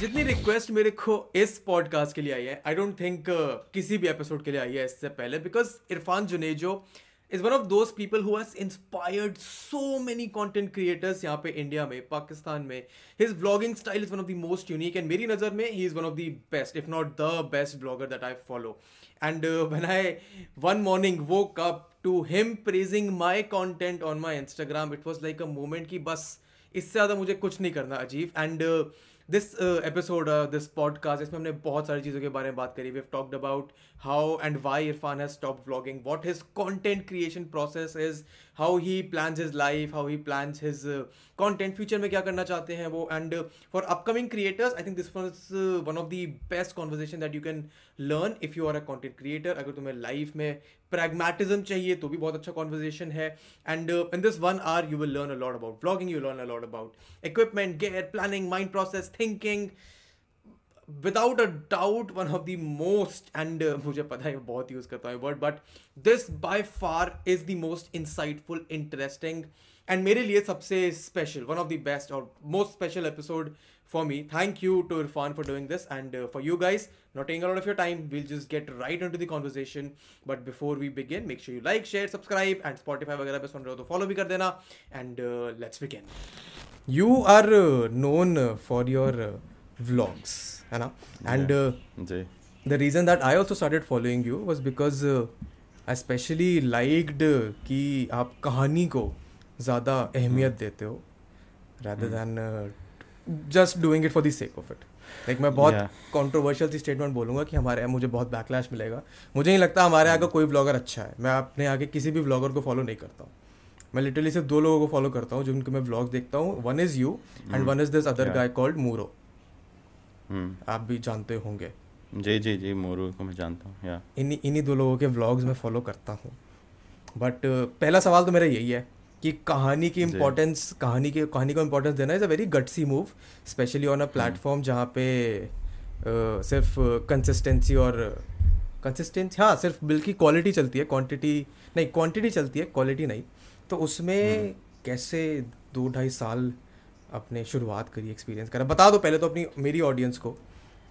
जितनी रिक्वेस्ट मेरे को इस पॉडकास्ट के लिए आई है आई डोंट थिंक किसी भी एपिसोड के लिए आई है इससे पहले because Irfan Junejo is one of those people who has inspired so many content creators यहाँ पे इंडिया में पाकिस्तान में. His vlogging style is one of the most unique and मेरी नज़र में he is one of the best if not the best vlogger that I follow and when I one morning woke up to him praising my content on my Instagram it was like a moment की बस, इससे ज़्यादा मुझे कुछ नहीं करना अजीब. And this episode this podcast इसमें हमने बहुत सारी चीज़ों के बारे में बात करी। We have talked about how and why Irfan has stop vlogging what his content creation process is how he plan his life how he plan his content future में क्या करना चाहते हैं वो. And for upcoming creators I think this was one of the best conversation that you can learn if you are a content creator अगर तुम्हें life में pragmatism चाहिए तो भी बहुत अच्छा कॉन्वर्जेशन है. And in this one are you will learn a lot about vlogging you learn a lot about equipment gear planning mind process thinking without a doubt one of the most and मुझे पता है बहुत use करता हूँ word but this by far is the most insightful interesting and मेरे लिए सबसे special one of the best और most special episode for me. Thank you to Irfan for doing this, and uh, for you guys, not taking a lot of your time, we'll just get right into the conversation. But before we begin, make sure you like, share, subscribe, and Spotify वगैरह पे सुन रहे हो तो follow भी कर देना. And uh, let's begin. You are uh, known for your uh, vlogs, है ना? And uh, the reason that I also started following you because I specially I especially कि आप कहानी को ज़्यादा अहमियत देते हो rather than uh, just doing it for the sake of it like मैं बहुत कॉन्ट्रोवर्शियल सी स्टेटमेंट बोलूँगा कि हमारे यहाँ मुझे बहुत बैकलैश मिलेगा। मुझे नहीं लगता हमारे आगे कोई ब्लॉगर अच्छा है। मैं अपने आगे किसी भी ब्लॉगर को फॉलो नहीं करता हूँ। मैं लिटरली सिर्फ़ दो लोगों को फॉलो करता हूँ जिनको मैं ब्लॉग देखता हूँ। One is you and one is this other guy called Mooro आप भी जानते होंगे। जी जी जी मोरू को मैं जानता हूँ या। इन्हीं इन्हीं दो लोगों के व्लॉग्स में फॉलो करता हूँ। बट पहला सवाल तो मेरा यही है कि कहानी की इम्पोर्टेंस कहानी के कहानी को इम्पोर्टेंस देना is a very gutsy move specially on a platform जहाँ पे uh, सिर्फ़ कंसिस्टेंसी और कंसिस्टेंसी हाँ सिर्फ़ बिल की क्वालिटी चलती है क्वांटिटी नहीं क्वांटिटी चलती है क्वालिटी नहीं। तो उसमें हम्म। कैसे दो ढाई साल अपने शुरुआत करी एक्सपीरियंस करा बता दो पहले तो अपनी मेरी ऑडियंस को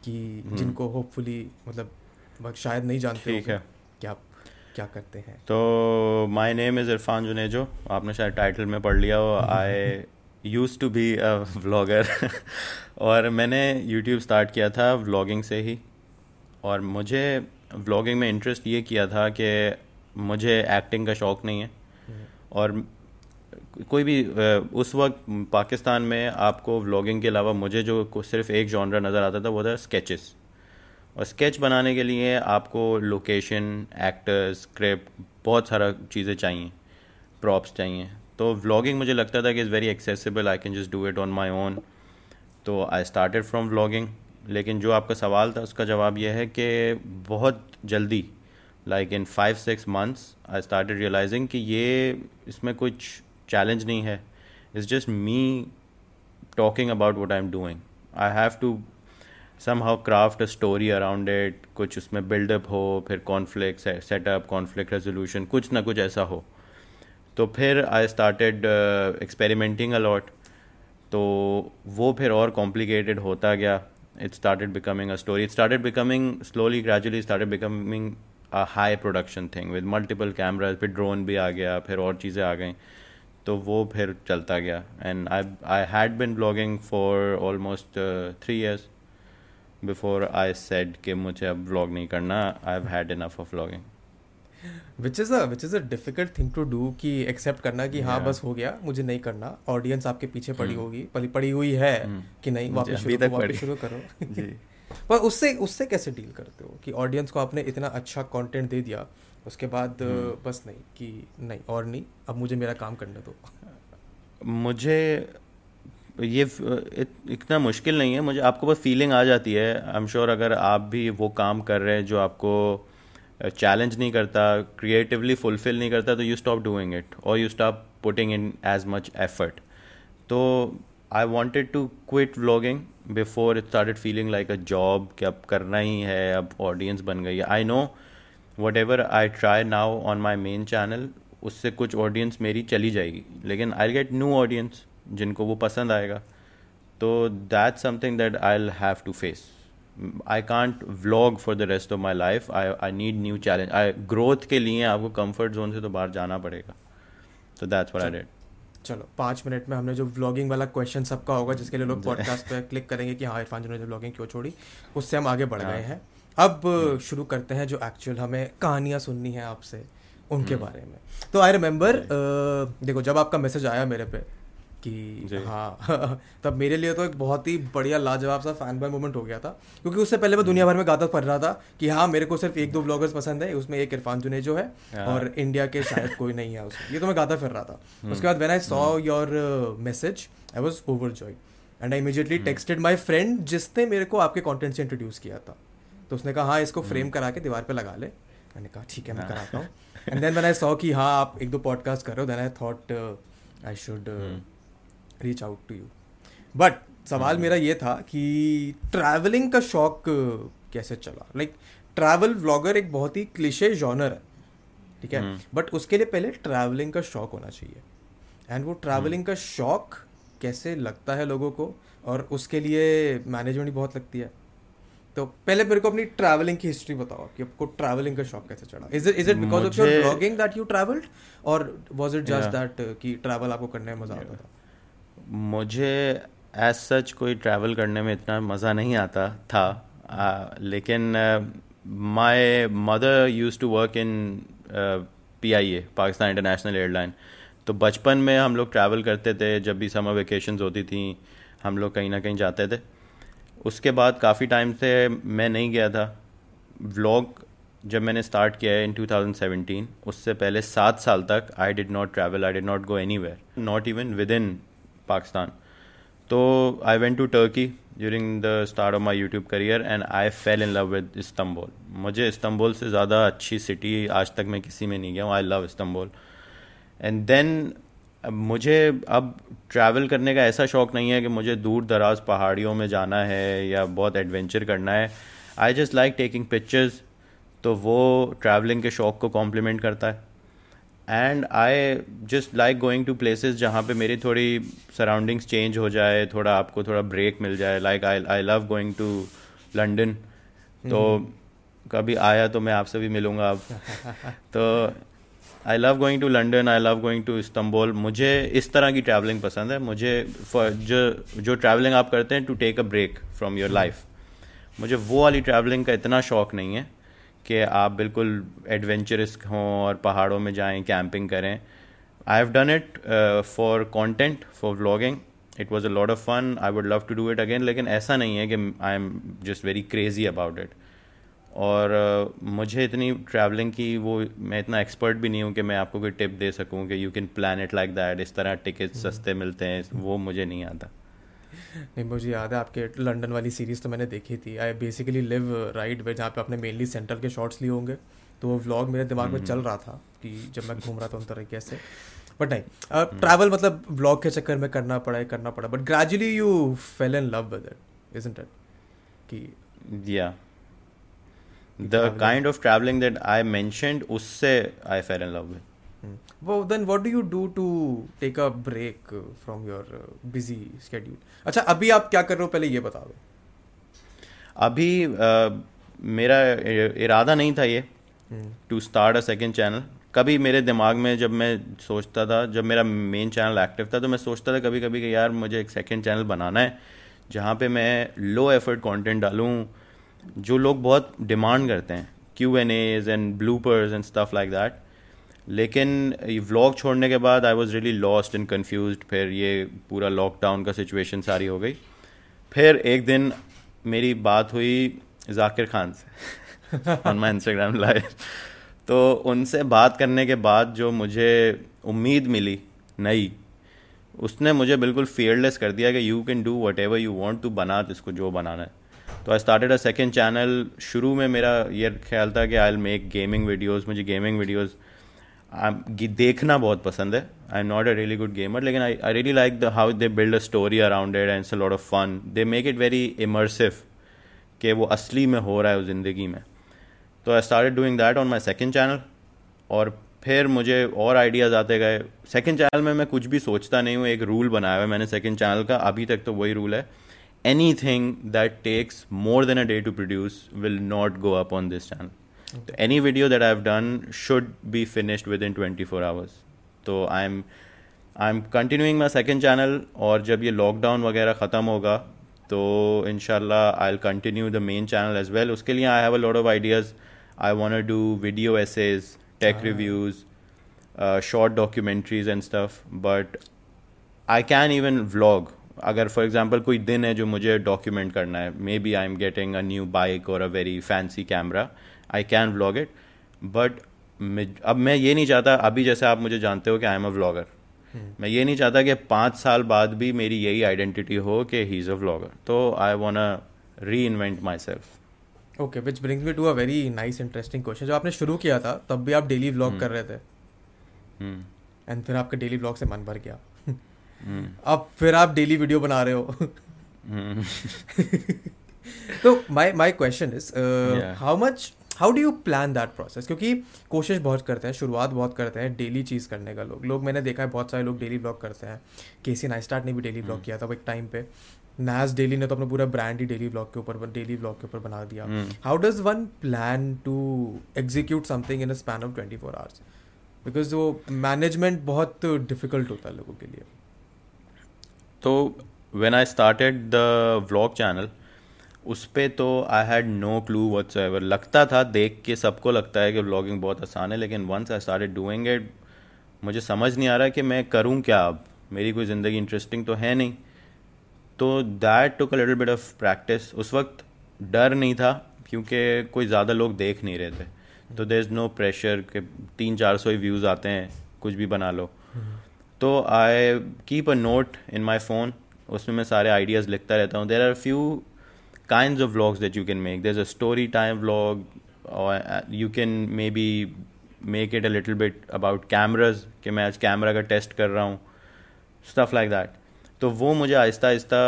कि हम्म। जिनको होपफुली मतलब शायद नहीं जानते ठीक है। क्या क्या करते हैं। तो my name is Irfan Junejo आपने शायद टाइटल में पढ़ लिया हो। I use to be a vlogger और मैंने यूट्यूब स्टार्ट किया था व्लॉगिंग से ही। और मुझे व्लॉगिंग में इंटरेस्ट ये किया था कि मुझे एक्टिंग का शौक़ नहीं है। और कोई भी उस वक्त पाकिस्तान में आपको व्लॉगिंग के अलावा मुझे जो सिर्फ़ एक जॉनरा नज़र आता था, वो था स्केचेस और स्केच बनाने के लिए आपको लोकेशन एक्टर स्क्रिप्ट बहुत सारा चीज़ें चाहिए प्रॉप्स चाहिए. तो व्लॉगिंग मुझे लगता था कि is very accessible I can just do it on my own तो आई स्टार्टेड फ्रॉम व्लॉगिंग लेकिन जो आपका सवाल था, उसका जवाब यह है कि बहुत जल्दी like in five six months I started realizing कि ये इसमें कुछ चैलेंज नहीं है. It's just me talking about what I am doing I have to somehow craft a story around it कुछ उसमें बिल्डअप हो, फिर कॉन्फ्लिक्ट सेटअप कॉन्फ्लिक्ट रेजोल्यूशन कुछ ना कुछ ऐसा हो. तो फिर आई स्टार्टेड एक्सपेरिमेंटिंग अलॉट तो वो फिर और कॉम्प्लिकेटेड होता गया. It started becoming a story it started becoming slowly gradually started becoming a high production thing with multiple cameras फिर ड्रोन भी आ गया, फिर और चीज़ें आ गई. तो वो फिर चलता गया। And I I had been vlogging for almost three years before I said कि मुझे अब व्लॉग नहीं करना। I have had enough of vlogging which is a which is a difficult thing to do कि एक्सेप्ट करना कि हाँ बस हो गया मुझे नहीं करना। ऑडियंस आपके पीछे पड़ी hmm. होगी पड़ी पड़ी हुई है hmm. कि नहीं वापस शुरू वापस शुरू करो। जी। पर उससे उससे कैसे डील करते हो कि ऑडियंस को आपने इतना अच्छा कंटेंट दे दिया? उसके बाद hmm. बस नहीं कि नहीं और नहीं अब मुझे मेरा काम करने दो। मुझे ये इतना मुश्किल नहीं है मुझे आपको बस फीलिंग आ जाती है। आई एम श्योर अगर आप भी वो काम कर रहे हैं जो आपको चैलेंज नहीं करता क्रिएटिवली फुलफिल नहीं करता तो यू स्टॉप डूइंग इट और you stop putting in as much effort तो I wanted to quit vlogging before it started feeling like a job कि अब करना ही है अब ऑडियंस बन गई है। I know whatever I try now on my main channel उससे कुछ ऑडियंस मेरी चली जाएगी। लेकिन आई गेट न्यू ऑडियंस जिनको वो पसंद आएगा। तो that something that I have to face I can't vlog for the rest of my life I I need new challenge I growth के लिए आपको कंफर्ट जोन से तो बाहर जाना पड़ेगा। तो दैट्स व्हाट आई डिड चलो पाँच मिनट में हमने जो व्लॉगिंग वाला क्वेश्चन सबका होगा जिसके लिए लोग पॉडकास्ट पे क्लिक करेंगे कि हाँ इरफान जुनेद व्लॉगिंग क्यों छोड़ी उससे हम आगे बढ़ गए हाँ। अब शुरू करते हैं जो एक्चुअल हमें कहानियाँ सुननी है आपसे उनके हम्म। बारे में। तो आई रिमेम्बर देखो जब आपका मैसेज आया मेरे पे कि हाँ तब मेरे लिए तो एक बहुत ही बढ़िया लाजवाब सा फ़ैन बॉय मोमेंट हो गया था क्योंकि उससे पहले मैं दुनिया भर में गाता पढ़ रहा था कि हाँ मेरे को सिर्फ़ एक दो ब्लॉगर्स पसंद है उसमें एक इरफान जुने जो है हाँ। और इंडिया के शायद कोई नहीं है उसमें। ये तो मैं गाता फिर रहा था। हम्म। उसके बाद when I saw your message I was over joy and I immediately texted my friend जिसने मेरे को आपके कॉन्टेंट से इंट्रोड्यूस किया था। तो उसने कहा हाँ इसको फ्रेम हम्म। करा के दीवार पे लगा ले मैंने कहा ठीक है मैं हाँ। कराता हूँ and then when I saw कि हाँ आप एक दो पॉडकास्ट कर रहे हो then I thought I should reach out to you but सवाल hmm. मेरा ये था कि ट्रैवलिंग का शौक कैसे चला लाइक ट्रैवल व्लॉगर एक बहुत ही क्लिशे जॉनर है ठीक है बट hmm. उसके लिए पहले ट्रैवलिंग का शौक होना चाहिए एंड वो ट्रैवलिंग. का शौक कैसे लगता है लोगों को और उसके लिए मैनेजमेंट बहुत लगती है तो पहले मेरे को अपनी ट्रैवलिंग की हिस्ट्री बताओ कि आपको ट्रैवलिंग का शौक कैसे चढ़ा? Is is it because of your vlogging that you travelled और वाज इट जस्ट दैट कि ट्रैवल आपको करने में मज़ा आता था? मुझे एज सच कोई ट्रैवल करने में इतना मज़ा नहीं आता था। आ, लेकिन my mother use to work in P I A Pakistan international airline तो बचपन में हम लोग ट्रैवल करते थे जब भी समर वेकेशन होती थी हम लोग कहीं ना कहीं जाते थे। उसके बाद काफ़ी टाइम से मैं नहीं गया था। व्लॉग जब मैंने स्टार्ट किया है इन 2017 उससे पहले सात साल तक I did not travel I did not go anywhere not even within Pakistan तो I went to Turkey during the start of my YouTube career and I fell in love with Istanbul मुझे Istanbul से ज़्यादा अच्छी city आज तक मैं किसी में नहीं गया हूँ। I love Istanbul and then मुझे अब ट्रैवल करने का ऐसा शौक नहीं है कि मुझे दूर दराज पहाड़ियों में जाना है या बहुत एडवेंचर करना है। I just like taking pictures तो वो ट्रैवलिंग के शौक को कॉम्प्लीमेंट करता है। And I just like going to places जहाँ पे मेरी थोड़ी सराउंडिंग्स चेंज हो जाए थोड़ा आपको थोड़ा ब्रेक मिल जाए। Like I I love going to London तो hmm. कभी आया तो मैं आपसे भी मिलूँगा अब। तो I love going to London I love going to Istanbul मुझे इस तरह की ट्रैवलिंग पसंद है। मुझे जो जो ट्रैवलिंग आप करते हैं to take a break from your life मुझे वो वाली ट्रैवलिंग का इतना शौक नहीं है कि आप बिल्कुल एडवेंचरस हों और पहाड़ों में जाएँ कैंपिंग करें। I have done it for content for vlogging it was a lot of fun I would love to do it again लेकिन ऐसा नहीं है कि I am just very crazy about it और uh, मुझे इतनी ट्रैवलिंग की वो मैं इतना एक्सपर्ट भी नहीं हूँ कि मैं आपको कोई टिप दे सकूँ कि you can plan it like that इस तरह टिकट सस्ते मिलते हैं वो मुझे नहीं आता। नहीं मुझे याद है आपके लंदन वाली सीरीज़ तो मैंने देखी थी। I basically live right where जहाँ पे आपने मेनली सेंट्रल के शॉर्ट्स लिए होंगे। तो वो व्लॉग मेरे दिमाग में हम्म। चल रहा था कि जब मैं घूम रहा था उन तरीके से। बट नहीं ट्रैवल हम्म। मतलब व्लॉग के चक्कर में करना पड़ा करना पड़ा। But gradually you fell in love with it it कि या the kind of travelling that I mentioned उससे I fell in love with well then what do you do to take a break from your uh, busy schedule? अच्छा अभी आप क्या कर रहे हो? पहले ये बता दो। अभी uh, मेरा इरादा नहीं था ये to start a second channel कभी मेरे दिमाग में जब मैं सोचता था जब मेरा मेन चैनल एक्टिव था तो मैं सोचता था कभी कभी कि यार मुझे एक सेकेंड चैनल बनाना है जहाँ पे मैं लो एफर्ट कंटेंट डालूँ जो लोग बहुत डिमांड करते हैं Q and As and bloopers and stuff like that लेकिन ये व्लॉग छोड़ने के बाद I was really lost and confuse फिर ये पूरा लॉकडाउन का सिचुएशन सारी हो गई। फिर एक दिन मेरी बात हुई जाकिर खान से ऑन माई इंस्टाग्राम लाइव तो उनसे बात करने के बाद जो मुझे उम्मीद मिली नई, उसने मुझे बिल्कुल फेयरलेस कर दिया कि you can do whatever you want to बना इसको जो बनाना है। तो I started a second channel शुरू में मेरा ये ख्याल था कि आई मेक गेमिंग वीडियोज़ मुझे गेमिंग वीडियोज़ देखना बहुत पसंद है. I am not a really good gamer लेकिन I I really like the how they build a story around it and lot of fun they make it very immersive कि वो असली में हो रहा है उस ज़िंदगी में. तो I start doing that on my second channel और फिर मुझे और आइडियाज़ आते गए. सेकेंड चैनल में मैं कुछ भी सोचता नहीं हूँ. एक रूल बनाया हुआ है मैंने सेकेंड चैनल का. अभी तक तो वही रूल है. Anything that takes more than a day to produce will not go up on this channel तो any video that I have done should be finished within twenty four hours तो I am I am continuing my second channel और जब ये lockdown वगैरह ख़त्म होगा तो इनशाला I continue the main channel as well उसके लिए I have a lot of ideas I won't do video essays tech reviews, uh, short documentaries and stuff. But I can even vlog. अगर for example कोई दिन है जो मुझे document करना है maybe I am getting a new bike और a very fancy camera I can vlog it but अब मैं ये नहीं चाहता अभी जैसे आप मुझे जानते हो कि आई एम अ व्लॉगर मैं ये नहीं चाहता कि पाँच साल बाद भी मेरी यही आइडेंटिटी हो कि ही इज़ अ व्लॉगर तो I want reinvent myself okay which brings me to a very nice interesting question जब आपने शुरू किया था तब भी आप डेली व्लॉग hmm. कर रहे थे एंड hmm. फिर आपके डेली व्लॉग से मन भर गया. अब फिर आप डेली वीडियो बना रहे हो। तो my my question is how much how do you plan that process क्योंकि कोशिश बहुत करते हैं शुरुआत बहुत करते हैं डेली चीज़ करने का लोग। लोग मैंने देखा है बहुत सारे लोग डेली ब्लॉग करते हैं। केसी नाइस्टार्ट ने भी डेली ब्लॉग किया था वो एक टाइम पे। नाज डेली ने तो अपना पूरा ब्रांड ही डेली ब्लॉग के ऊपर डेली ब्लॉग के ऊपर बना दिया। How does one plan to execute something in a span of twenty four hours because वो मैनेजमेंट बहुत डिफ़िकल्ट होता है लोगों के लिए। तो when I started the vlog channel उस पर तो I had no clue whatsoever लगता था, देख के सबको लगता है कि व्लॉगिंग बहुत आसान है, लेकिन once I started doing it मुझे समझ नहीं आ रहा कि मैं करूँ क्या अब। मेरी कोई ज़िंदगी इंटरेस्टिंग तो है नहीं। तो that took a little bit of practice उस वक्त डर नहीं था, क्योंकि कोई ज़्यादा लोग देख नहीं रहे थे। तो देर इज़ नो प्रेशर के तीन चार सौ ही व्यूज़ आते हैं, कुछ भी बना लो। तो I keep a note in my phone उसमें मैं सारे आइडियाज़ लिखता रहता हूँ. There are few kind of vlogs that you can make there is a story time vlog और you can maybe make it a little bit about cameras कि मैं आज कैमरा का टेस्ट कर रहा हूँ. स्टफ़ लाइक दैट तो वो मुझे आहिस्ता आहिस्ता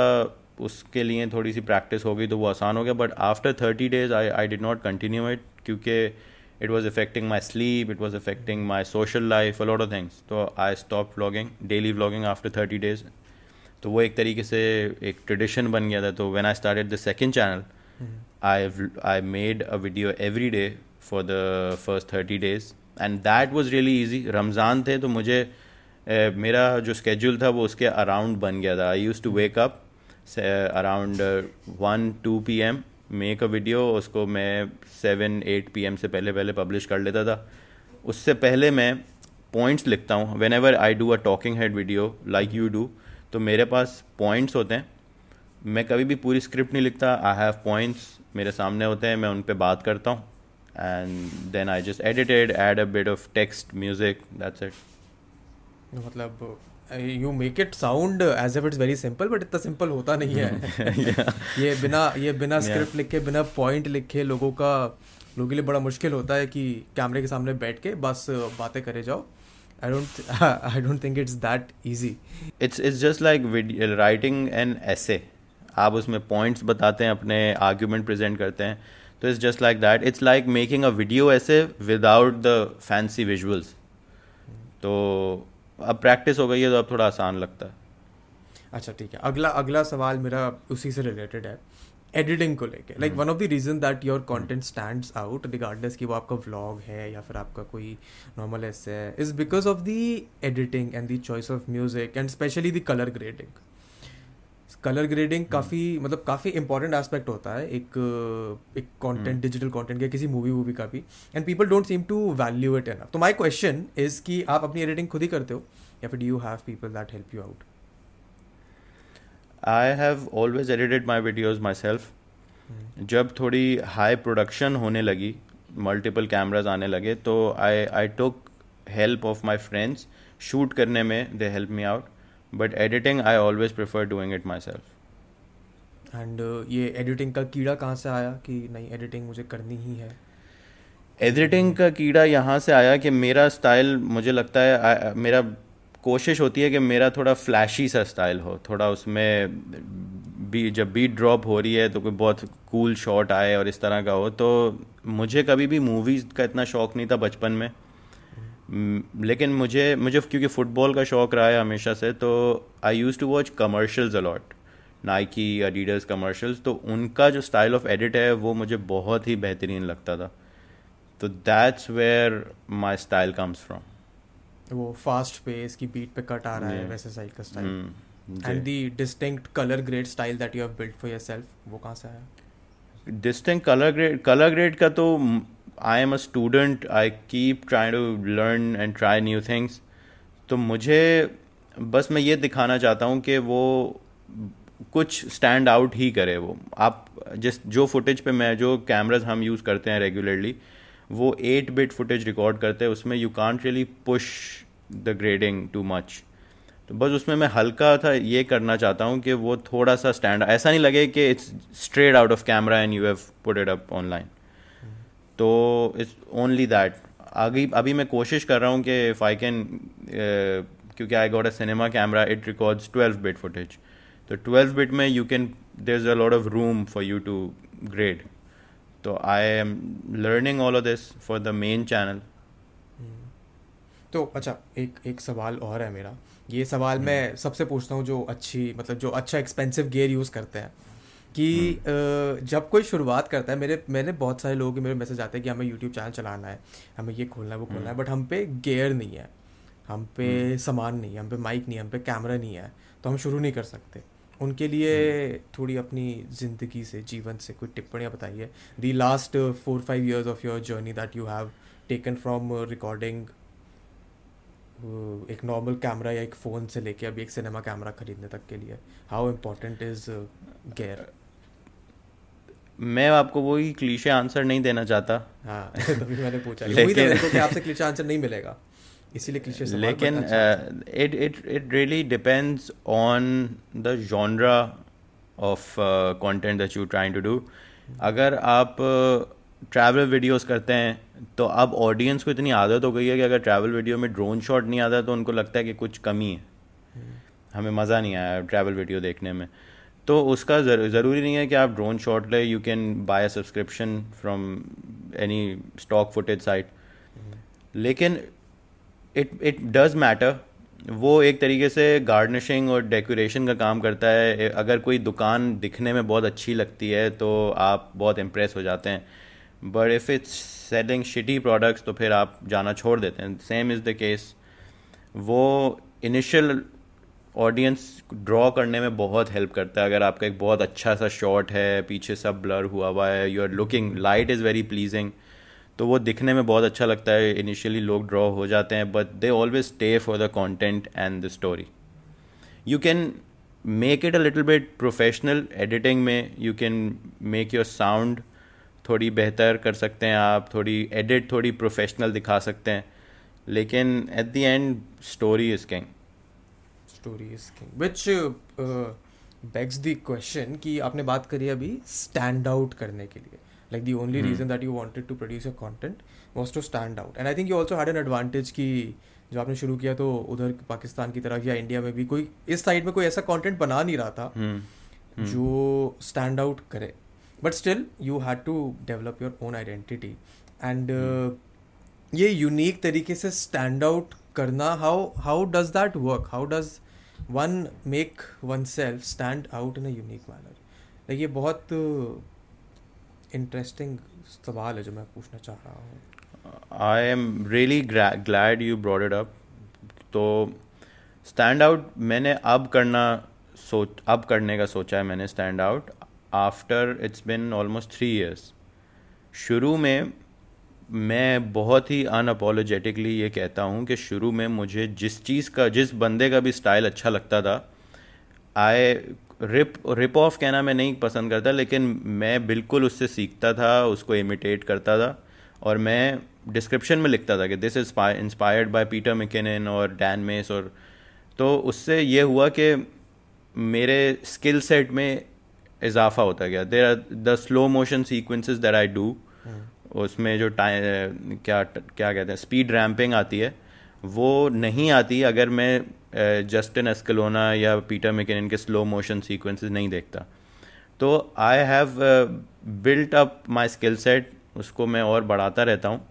उसके लिए थोड़ी सी प्रैक्टिस हो गई तो वो आसान हो गया. But after thirty days I I did not continue it क्योंकि it was affecting my sleep it was affecting my social life lot of things तो I stop vlogging daily vlogging after thirty days तो वो एक तरीके से एक tradition बन गया था। तो when I started the second channel I I made a video every day for the first thirty days and that was really easy Ramzan थे तो मुझे मेरा जो स्केड्यूल था वो उसके अराउंड बन गया था। I used to wake up around one two P M make a video उसको मैं सेवन एट पी एम से पहले पहले पब्लिश कर लेता था। उससे पहले मैं पॉइंट्स लिखता हूँ। Whenever I do a talking head video like you do तो मेरे पास पॉइंट्स होते हैं। मैं कभी भी पूरी स्क्रिप्ट नहीं लिखता। आई हैव पॉइंट्स मेरे सामने होते हैं। मैं उन पर बात करता हूँ। And then I just edited add a bit of text music that's it मतलब you make it sound as if it's very simple but इतना सिंपल होता नहीं है। ये बिना ये बिना स्क्रिप्ट लिखे बिना पॉइंट लिखे लोगों का लोगों के लिए बड़ा मुश्किल होता है कि कैमरे के सामने बैठ के बस बातें करे जाओ। I don't I don't think it's that easy it's it's just like writing an ऐसे आप उसमें पॉइंट्स बताते हैं अपने आर्ग्यूमेंट प्रेजेंट करते हैं। तो it's just like that it's like making a video ऐसे विदाउट द फैंसी विजुअल्स तो अब प्रैक्टिस हो गई है तो अब थोड़ा आसान लगता है। अच्छा ठीक है। अगला अगला सवाल मेरा उसी से रिलेटेड है। एडिटिंग को लेके। Like one of the reason that your content stand out regardless कि वो आपका व्लॉग है या फिर आपका कोई नॉर्मल ऐसे है is because of the editing and the choice of music and specially the colour grading colour grading काफ़ी मतलब काफ़ी इंपॉर्टेंट एस्पेक्ट होता है एक एक कंटेंट डिजिटल कंटेंट का किसी मूवी वूवी का भी। And people don't seem to value it enough तो माई क्वेश्चन इज़ कि आप अपनी एडिटिंग खुद ही करते हो? या फिर do you have people that help you out I have always edited my videos myself जब थोड़ी हाई प्रोडक्शन होने लगी मल्टीपल कैमराज आने लगे तो I I took help of my friends shoot करने में they help me out but editing I always prefer doing it myself and ये एडिटिंग का कीड़ा कहाँ से आया कि नहीं एडिटिंग मुझे करनी ही है? एडिटिंग का कीड़ा यहाँ से आया कि मेरा स्टाइल मुझे लगता है आ, मेरा कोशिश होती है कि मेरा थोड़ा फ्लैशी सा स्टाइल हो। थोड़ा उसमें भी जब बीट ड्रॉप हो रही है तो कोई बहुत कूल शॉट आए और इस तरह का हो तो मुझे कभी भी मूवीज़ का इतना शौक नहीं था बचपन म, लेकिन मुझे मुझे क्योंकि फ़ुटबॉल का शौक़ रहा है हमेशा से तो I used to watch commercials a lot Nike Adidas commercials तो उनका जो स्टाइल ऑफ़ एडिट है वो मुझे बहुत ही बेहतरीन लगता था। तो that's where my style comes from वो फास्ट पेस की बीट पे कट आ रहा है वैसे साइड का style and the distinct colour grade style that you have built for yourself वो कहाँ से आया? Distinct colour grade colour grade का तो I am a student I keep try to learn and try new things तो मुझे बस मैं ये दिखाना चाहता हूँ कि वो कुछ स्टैंड आउट ही करे वो। आप जिस जो फुटेज पे मैं, जो कैमराज हम यूज़ करते हैं रेगुलरली वो एट बिट फुटेज रिकॉर्ड करते हैं, उसमें you can't really push the grading too much तो बस उसमें मैं हल्का था ये करना चाहता हूँ कि वो थोड़ा सा स्टैंड ऐसा नहीं लगे कि it's straight out of camera and you have put it up online तो इट्स ओनली दैट आगे अभी मैं कोशिश कर रहा हूँ कि इफ़ आई कैन क्योंकि I got a cinema camera it records twelve bit footage तो ट्वेल्व बिट में you can there is a lot of room for you to grade तो I am learning all of this for the main channel तो अच्छा एक एक सवाल और है मेरा। ये सवाल मैं हम्म। सबसे पूछता हूँ जो अच्छी मतलब जो अच्छा एक्सपेंसिव गेयर यूज़ करते हैं। कि हम्म। जब कोई शुरुआत करता है मेरे मैंने बहुत सारे लोगों के मेरे मैसेज आते हैं कि हमें यूट्यूब चैनल चलाना है हमें ये खोलना है वो खोलना है बट हम्म। हम पे गेयर नहीं है हम पे सामान नहीं है हम पे माइक नहीं है हम पे कैमरा नहीं है तो हम शुरू नहीं कर सकते उनके लिए थोड़ी अपनी ज़िंदगी से जीवन से कोई टिप्पणियाँ बताइए the last four five years of your journey that you have taken from recording एक नॉर्मल कैमरा या एक फ़ोन से लेके अभी एक सिनेमा कैमरा खरीदने तक के लिए हाउ इम्पोर्टेंट इज़ गेयर मैं आपको वही क्लीशे आंसर नहीं देना चाहता। हाँ तभी मैंने पूछा। लेकिन तो आपसे क्लीशे आंसर नहीं मिलेगा। इसीलिए क्लीशे लेकिन it it it really depends on the genre of content that you trying to do अगर आप ट्रैवल uh, वीडियोस करते हैं तो अब ऑडियंस को इतनी आदत हो गई है कि अगर ट्रैवल वीडियो में ड्रोन शॉट नहीं आता तो उनको लगता है कि कुछ कमी है। हमें मज़ा नहीं आया ट्रैवल वीडियो देखने में। तो उसका ज़रूरी नहीं है कि आप ड्रोन शॉट ले you can buy a subscription from any stock footage site लेकिन इट इट डज़ मैटर वो एक तरीके से गार्डनिशिंग और डेकोरेशन का काम करता है। अगर कोई दुकान दिखने में बहुत अच्छी लगती है तो आप बहुत इम्प्रेस हो जाते हैं। But if it's selling shitty products तो फिर आप जाना छोड़ देते हैं। सेम इज़ द केस वो इनिशियल ऑडियंस ड्रॉ करने में बहुत हेल्प करता है। अगर आपका एक बहुत अच्छा सा शॉट है, पीछे सब ब्लर हुआ हुआ है you are looking light is very pleasing तो वो दिखने में बहुत अच्छा लगता है। इनिशियली लोग ड्रॉ हो जाते हैं but they always stay for the content and the story you can make it a little bit professional editing में। You can make your sound थोड़ी बेहतर कर सकते हैं आप, थोड़ी एडिट थोड़ी प्रोफेशनल दिखा सकते हैं। लेकिन at the end story is king story is king which begs the question कि आपने बात करी अभी स्टैंड आउट करने के लिए। Like the only reason that you you to produce a your content to stand out and I think you you also had an advantage कि जो आपने शुरू किया तो उधर पाकिस्तान की तरफ़ या इंडिया में भी कोई इस साइड में कोई ऐसा कंटेंट बना नहीं रहा था hmm. Hmm. जो स्टैंड आउट करे। But still you had to develop your own identity and ये यूनिक तरीके से स्टैंड आउट करना how how does that work how does one make oneself stand out in a unique manner ये बहुत interesting सवाल है जो मैं पूछना चाह रहा हूँ। I am really glad you brought up तो स्टैंड आउट मैंने अब करना सोच, अब करने का सोचा है मैंने stand out after it's been almost three years शुरू में मैं बहुत ही अनअपोलोजेटिकली ये कहता हूँ कि शुरू में मुझे जिस चीज़ का, जिस बंदे का भी स्टाइल अच्छा लगता था आई रिप रिप ऑफ़ कहना मैं नहीं पसंद करता, लेकिन मैं बिल्कुल उससे सीखता था, उसको इमिटेट करता था, और मैं डिस्क्रिप्शन में लिखता था कि this is inspired by Peter McKinnon और डैन मेस और तो उससे ये हुआ कि मेरे स्किल सेट में इजाफा होता गया। There are the slow motion sequences that I do उसमें जो टाइम क्या क्या कहते हैं स्पीड रैम्पिंग आती है, वो नहीं आती अगर मैं जस्टिन एस्कलोना या पीटर मैकिन के स्लो मोशन सीक्वेंसेस नहीं देखता। तो I have built up my skill set उसको मैं और बढ़ाता रहता हूँ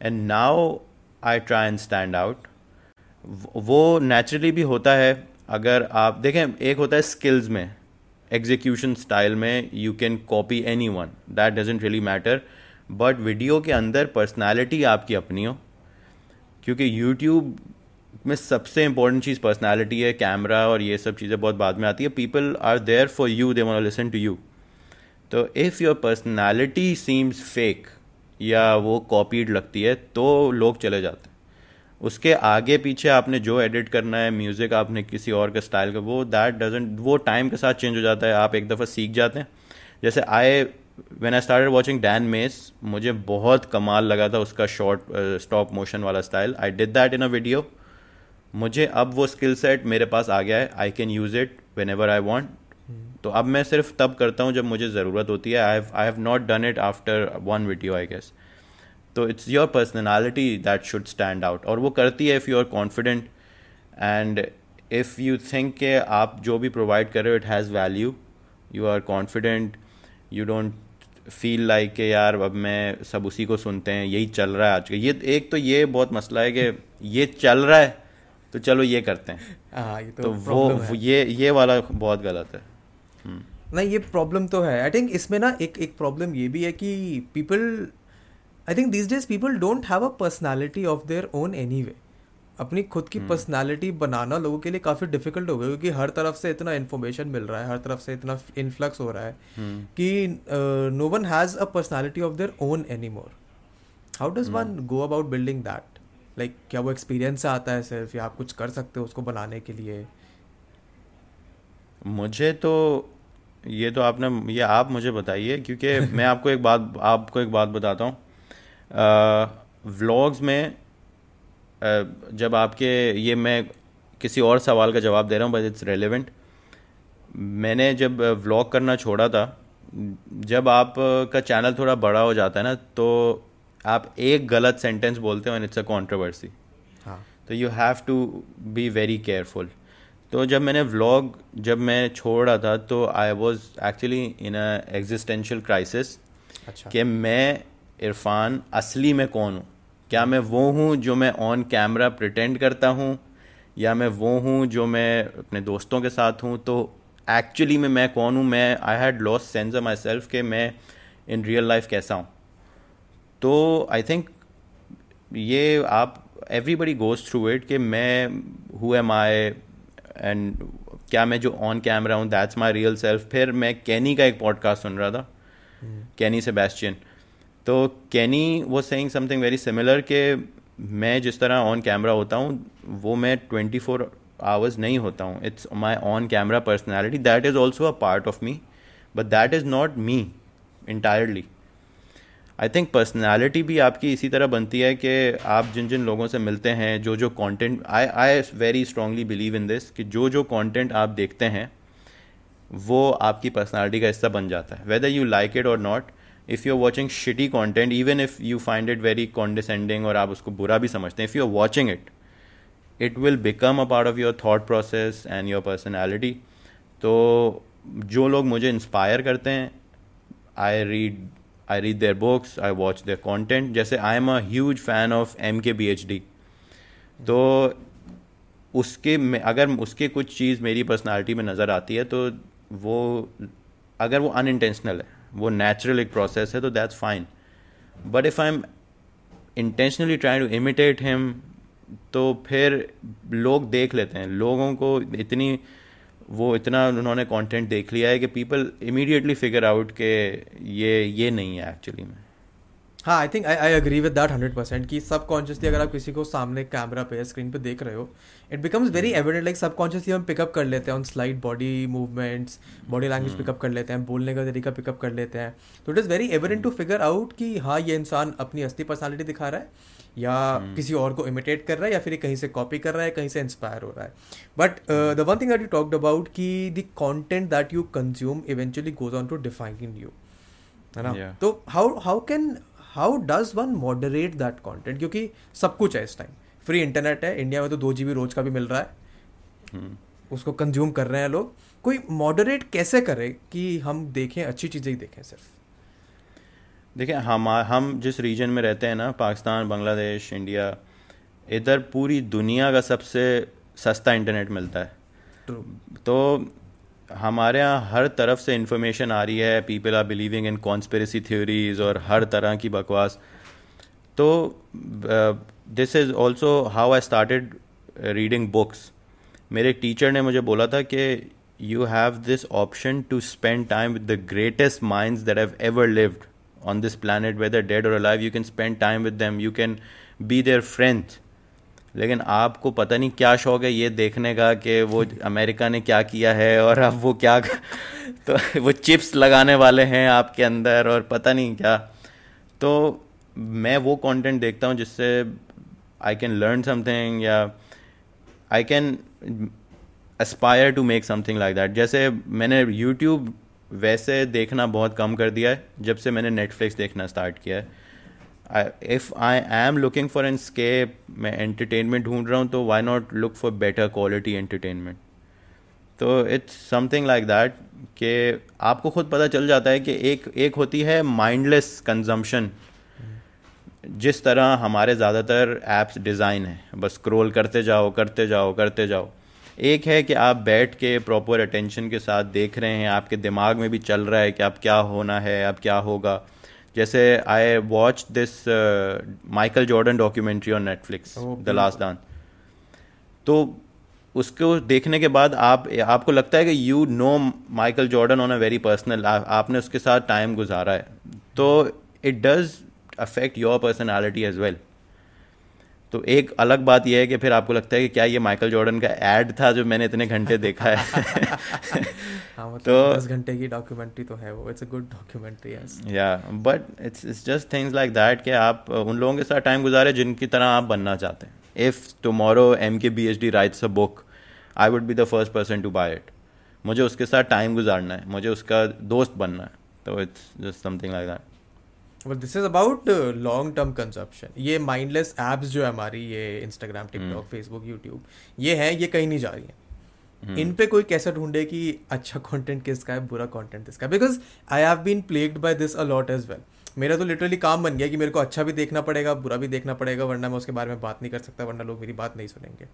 and now I try and stand out वो नेचुरली भी होता है, अगर आप, देखें, एक होता है स्किल्स में एग्जीक्यूशन स्टाइल में you can copy any one that doesn't really matter but video के अंदर पर्सनैलिटी आपकी अपनी हो। क्योंकि यूट्यूब में सबसे इंपॉर्टेंट चीज़ पर्सनैलिटी है कैमरा और ये सब चीज़ें बहुत बाद में आती है। People are there for you they want listen to you तो if your personality seems fake या वो कॉपीड लगती है तो लोग चले जाते हैं। उसके आगे पीछे आपने जो एडिट करना है म्यूज़िक आपने किसी और के स्टाइल का, वो दैट डजेंट वो टाइम के साथ चेंज हो जाता है। आप एक दफ़ा सीख जाते हैं। जैसे I when I started watching Dan Mace मुझे बहुत कमाल लगा था उसका शॉर्ट स्टॉप मोशन वाला style I did that in a video मुझे अब वो स्किल सेट मेरे पास आ गया है. I can use it whenever I want तो अब मैं सिर्फ़ तब करता हूँ जब मुझे ज़रूरत होती है. I I have not done it after one video I guess तो it's your personality that should stand out और वो करती है if you are confident and if you think के आप जो भी प्रोवाइड कर रहे हो it has value you are confident you don't feel like के यार अब मैं सब उसी को सुनते हैं यही चल रहा है आज का। ये एक तो ये बहुत मसला है कि ये चल रहा है तो चलो ये करते हैं। आ, हाँ, ये तो, तो वो ये ये वाला बहुत गलत है। हम्म। नहीं ये प्रॉब्लम तो है। आई थिंक इसमें ना एक एक प्रॉब्लम ये भी है कि people I think these days people don't have a personality of their own anyway अपनी खुद की पर्सनालिटी हम्म। बनाना लोगों के लिए काफ़ी डिफ़िकल्ट हो गया क्योंकि हर तरफ़ से इतना इन्फॉर्मेशन मिल रहा है हर तरफ़ से इतना इन्फ्लक्स हो रहा है हम्म। कि no one has a personality of their own anymore how does one go about building that like क्या वो एक्सपीरियंस से आता है सिर्फ़ या आप कुछ कर सकते हो उसको बनाने के लिए? मुझे तो ये तो आपने ये आप मुझे बताइए क्योंकि मैं आपको एक बात आपको एक बात बताता हूँ। व्लॉग्स में जब आपके ये मैं किसी और सवाल का जवाब दे रहा हूँ बट इट्स रेलिवेंट मैंने जब व्लॉग करना छोड़ा था जब आप का चैनल थोड़ा बड़ा हो जाता है ना तो आप एक गलत सेंटेंस बोलते हो एंड इट्स अ कॉन्ट्रोवर्सी हाँ। तो you have to be very careful तो जब मैंने व्लॉग जब मैं छोड़ रहा था तो I was actually in a existential crisis कि मैं इरफान असली में कौन हूँ? क्या मैं वो हूँ जो मैं ऑन कैमरा प्रटेंड करता हूँ? या मैं वो हूँ जो मैं अपने दोस्तों के साथ हूँ? तो एक्चुअली में मैं कौन हूँ? मैं I had loss sense of my self कि मैं इन रियल लाइफ कैसा हूँ। तो आई थिंक ये आप एवरीबडी गोज थ्रू इट कि मैं हु एम आई एंड क्या मैं जो ऑन कैमरा हूँ दैट्स माई रियल सेल्फ फिर मैं कैनी का एक पॉडकास्ट सुन रहा था। कैनी से बेस्टियन तो कैनी वो सेइंग समथिंग वेरी सिमिलर कि मैं जिस तरह ऑन कैमरा होता हूँ, वो मैं ट्वेंटी फोर आवर्स नहीं होता हूँ। It's my on camera personality that is also a part of me but that is not me entirely I think personality भी आपकी इसी तरह बनती है कि आप जिन जिन लोगों से मिलते हैं जो जो content I I very strongly believe in this कि जो जो कंटेंट आप देखते हैं, वो आपकी पर्सनैलिटी का हिस्सा बन जाता है। वेदर यू लाइक इट और not if you are watching shitty content even if you find it very condescending और आप उसको बुरा भी समझते हैं if you are watching it it will become a part of your thought process and your personality तो जो लोग मुझे इंस्पायर करते हैं I read I read their books I watch their content जैसे I am a huge fan of M K B H D तो उसके में, अगर उसके कुछ चीज़ मेरी पर्सनालिटी में नज़र आती है तो वो, अगर वो अनइंटेंशनल है वो नेचुरल एक प्रोसेस है तो that's fine but if I am intentionally try to imitate him तो फिर लोग देख लेते हैं। लोगों को इतनी, वो इतना उन्होंने कंटेंट देख लिया है कि पीपल इमीडिएटली फिगर आउट के ये ये नहीं है एक्चुअली में। हाँ I think I I agree with that hundred percent कि सबकॉन्शियसली अगर आप किसी को सामने कैमरा पे स्क्रीन पे देख रहे हो it becomes very evident like subconsciously हम पिकअप कर लेते हैं on slide body movements body language pick up कर लेते हैं बोलने का तरीका पिकअप कर लेते हैं। तो it is very evident to figure out कि हाँ ये इंसान अपनी असली पर्सनैलिटी दिखा रहा है या hmm. किसी और को इमिटेट कर रहा है या फिर कहीं से कॉपी कर रहा है कहीं से इंस्पायर हो रहा है। But the one thing that you talked about कि the content that you consume eventually goes on to define you है ना? तो how how can how does one moderate that content क्योंकि सब कुछ है इस टाइम फ्री इंटरनेट है इंडिया में तो दो जी रोज का भी मिल रहा है. hmm. उसको कंज्यूम कर रहे हैं लोग. कोई मॉडरेट कैसे करे कि हम देखें अच्छी चीज़ें ही देखें सिर्फ़? देखें हम हम जिस रीजन में रहते हैं ना पाकिस्तान बांग्लादेश इंडिया इधर पूरी दुनिया का सबसे सस्ता इंटरनेट मिलता है. True. तो हमारे यहाँ हर तरफ़ से इंफॉर्मेशन आ रही है people are believing in conspiracy theories और हर तरह की बकवास। तो this is also how I started reading books मेरे टीचर ने मुझे बोला था कि you have this option to spend time with the greatest minds that have ever lived on this planet, whether dead or alive, you can spend time with them, you can be their friends लेकिन आपको पता नहीं क्या शौक है ये देखने का कि वो अमेरिका ने क्या किया है और अब वो क्या तो वो चिप्स लगाने वाले हैं आपके अंदर और पता नहीं क्या। तो मैं वो कंटेंट देखता हूँ जिससे आई कैन लर्न समथिंग या I can aspire to make something like that जैसे मैंने यूट्यूब वैसे देखना बहुत कम कर दिया है, जब से मैंने नेटफ्लिक्स देखना स्टार्ट किया है। If I am looking for an escape मैं एंटरटेनमेंट ढूंढ रहा हूँ तो why not look for better quality entertainment तो इट्स समथिंग लाइक दैट कि आपको खुद पता चल जाता है कि एक एक होती है माइंडलेस कंजम्पशन जिस तरह हमारे ज़्यादातर ऐप्स डिज़ाइन है, बस स्क्रॉल करते जाओ करते जाओ करते जाओ। एक है कि आप बैठ के प्रॉपर अटेंशन के साथ देख रहे हैं, आपके दिमाग में भी चल रहा है कि अब क्या होना है, अब क्या होगा। जैसे I watch this Michael Jordan documentary on Netflix the last dance तो उसको देखने के बाद आप आपको लगता है कि you know Michael Jordan on a very personal आपने उसके साथ टाइम गुजारा है। तो it does affect your personality as well तो एक अलग बात यह है कि फिर आपको लगता है कि क्या ये माइकल जॉर्डन का एड था जो मैंने इतने घंटे देखा है? हाँ, मतलब तो दस घंटे की डॉक्यूमेंट्री तो है वो। It's a good documentary yes yeah but it's it's just things like that कि आप उन लोगों के साथ टाइम गुजारे जिनकी तरह आप बनना चाहते हैं। If tomorrow M K B H D writes a book I would be the first person to buy it मुझे उसके साथ टाइम गुजारना है मुझे उसका दोस्त बनना है। तो it's just something like that this is about long term consumption ये माइंडलेस एप्स जो है हमारी ये इंस्टाग्राम टिकटॉक फेसबुक यूट्यूब ये है ये कहीं नहीं जा रही है। Hmm. इन पे कोई कैसे ढूंढे कि अच्छा कंटेंट किसका है बुरा कंटेंट किसका है? Because I have been plagued by this a lot as well मेरा तो लिटरली काम बन गया कि मेरे को अच्छा भी देखना पड़ेगा बुरा भी देखना पड़ेगा वरना मैं उसके बारे में बात नहीं कर सकता वरना लोग मेरी बात नहीं सुनेंगे।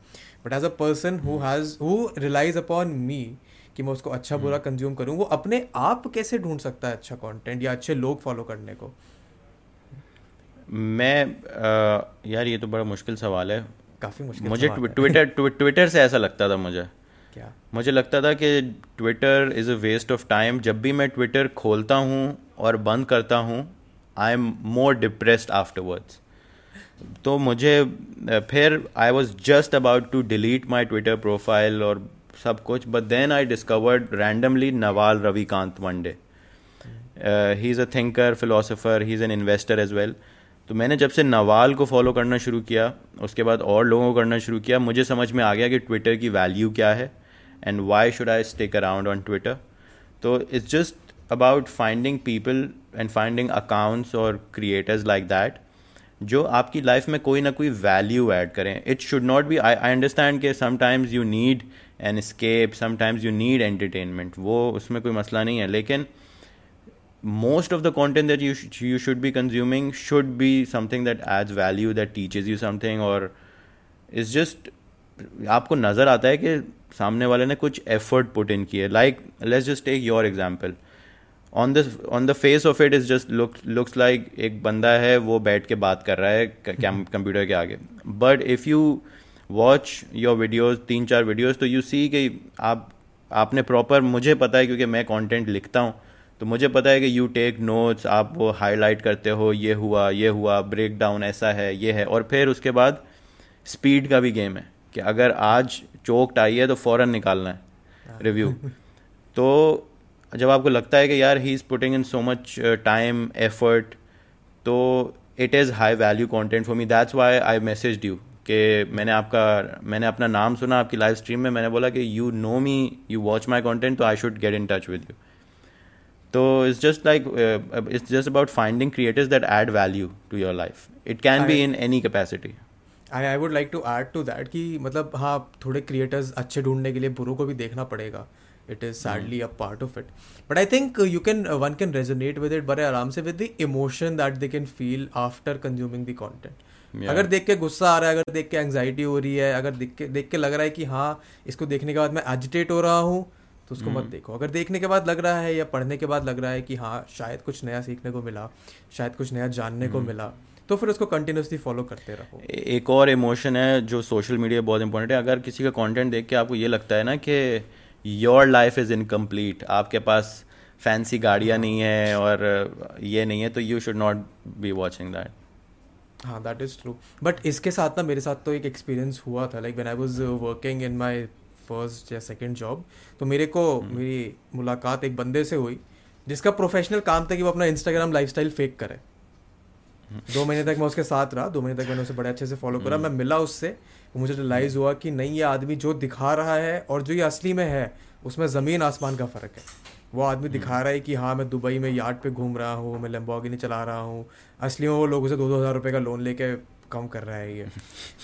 But as a person who has who relies upon me कि मैं उसको अच्छा hmm. बुरा कंज्यूम. करूँ वो अपने आप कैसे ढूंढ सकता है अच्छा कॉन्टेंट या अच्छे लोग फॉलो करने को? मैं आ, यार ये तो बड़ा मुश्किल सवाल है। काफ़ी मुश्किल मुझे ट्विटर ट्विटर से ऐसा लगता था मुझे। क्या? मुझे लगता था कि Twitter is a waste of time जब भी मैं ट्विटर खोलता हूँ और बंद करता हूँ I am more depressed afterwards तो मुझे फिर I was just about to delete my Twitter profile और सब कुछ but then I discovered randomly Naval Ravikant one day he is a thinker philosopher he is an investor as well तो मैंने जब से नवाल को फॉलो करना शुरू किया, उसके बाद और लोगों को करना शुरू किया, मुझे समझ में आ गया कि ट्विटर की वैल्यू क्या है and why should I stick around on Twitter तो it's just about finding people and finding accounts और क्रिएटर्स लाइक दैट जो आपकी लाइफ में कोई ना कोई वैल्यू ऐड करें। It should not be I I understand कि sometimes you need an escape sometimes you need entertainment वो उसमें कोई मसला नहीं है, लेकिन most of the content that you sh- you should be consuming should be something that adds value that teaches you something or is just आपको नज़र आता है कि सामने वाले ने कुछ एफर्ट पुट इन किए like let's just take your example on the on the face of it is just look looks like एक बंदा है वो बैठ के बात कर रहा है कंप्यूटर के आगे। But if you watch your videos तीन चार वीडियोज़ तो यू सी कि आप आपने प्रॉपर मुझे पता है क्योंकि मैं कंटेंट लिखता हूँ। तो मुझे पता है कि यू टेक नोट्स आप वो हाईलाइट करते हो ये हुआ ये हुआ ब्रेक डाउन ऐसा है ये है और फिर उसके बाद स्पीड का भी गेम है कि अगर आज चोकट आई है तो फ़ौरन निकालना है रिव्यू तो जब आपको लगता है कि यार he is putting in so much time effort तो it is high value content for me that's why I message you कि मैंने आपका मैंने अपना नाम सुना आपकी लाइव स्ट्रीम में मैंने बोला कि you know me you watch my content तो I should get in touch with you So it's just like uh, it's just about finding creators that add value to your life. It can I, be in any capacity. I I would like to add to that कि मतलब हाँ थोड़े creators अच्छे ढूँढने के लिए बुरों को भी देखना पड़ेगा it is sadly a part of it but I think you can one can resonate with it बड़े आराम से with the emotion that they can feel after consuming the content Yeah. अगर देख के गुस्सा आ रहा है अगर देख के एंग्जाइटी हो रही है अगर देख के देख के लग रहा है कि हाँ इसको देखने के बाद मैं एजिटेट हो रहा हूँ तो उसको हम्म। मत देखो। अगर देखने के बाद लग रहा है या पढ़ने के बाद लग रहा है कि हाँ शायद कुछ नया सीखने को मिला शायद कुछ नया जानने हम्म। को मिला तो फिर उसको कंटिन्यूसली फॉलो करते रहो। एक और इमोशन है जो सोशल मीडिया बहुत इंपॉर्टेंट है। अगर किसी का कंटेंट देख के आपको ये लगता है ना कि योर लाइफ इज़ इनकम्प्लीट आपके पास फैंसी गाड़ियाँ नहीं है और ये नहीं है तो you should not be watching that हाँ दैट इज़ ट्रू बट इसके साथ ना मेरे साथ तो एक एक्सपीरियंस हुआ था। Like when I was working in my first या सेकेंड जॉब तो मेरे को हम्म। मेरी मुलाकात एक बंदे से हुई जिसका प्रोफेशनल काम था कि वो अपना इंस्टाग्राम लाइफस्टाइल फेक करे। दो महीने तक मैं उसके साथ रहा दो महीने तक मैंने उसे बड़े अच्छे से फॉलो करा हम्म। मैं मिला उससे मुझे रियलाइज़ हुआ कि नहीं ये आदमी जो दिखा रहा है और जो ये असली में है उसमें ज़मीन आसमान का फ़र्क है। वो आदमी दिखा रहा है कि हाँ मैं दुबई में यार्ड पे घूम रहा हूँ मैं लैम्बोर्गिनी चला रहा हूँ असली में वो लोगों से दो दो हज़ार रुपये का लोन लेके कम कर रहा है ये।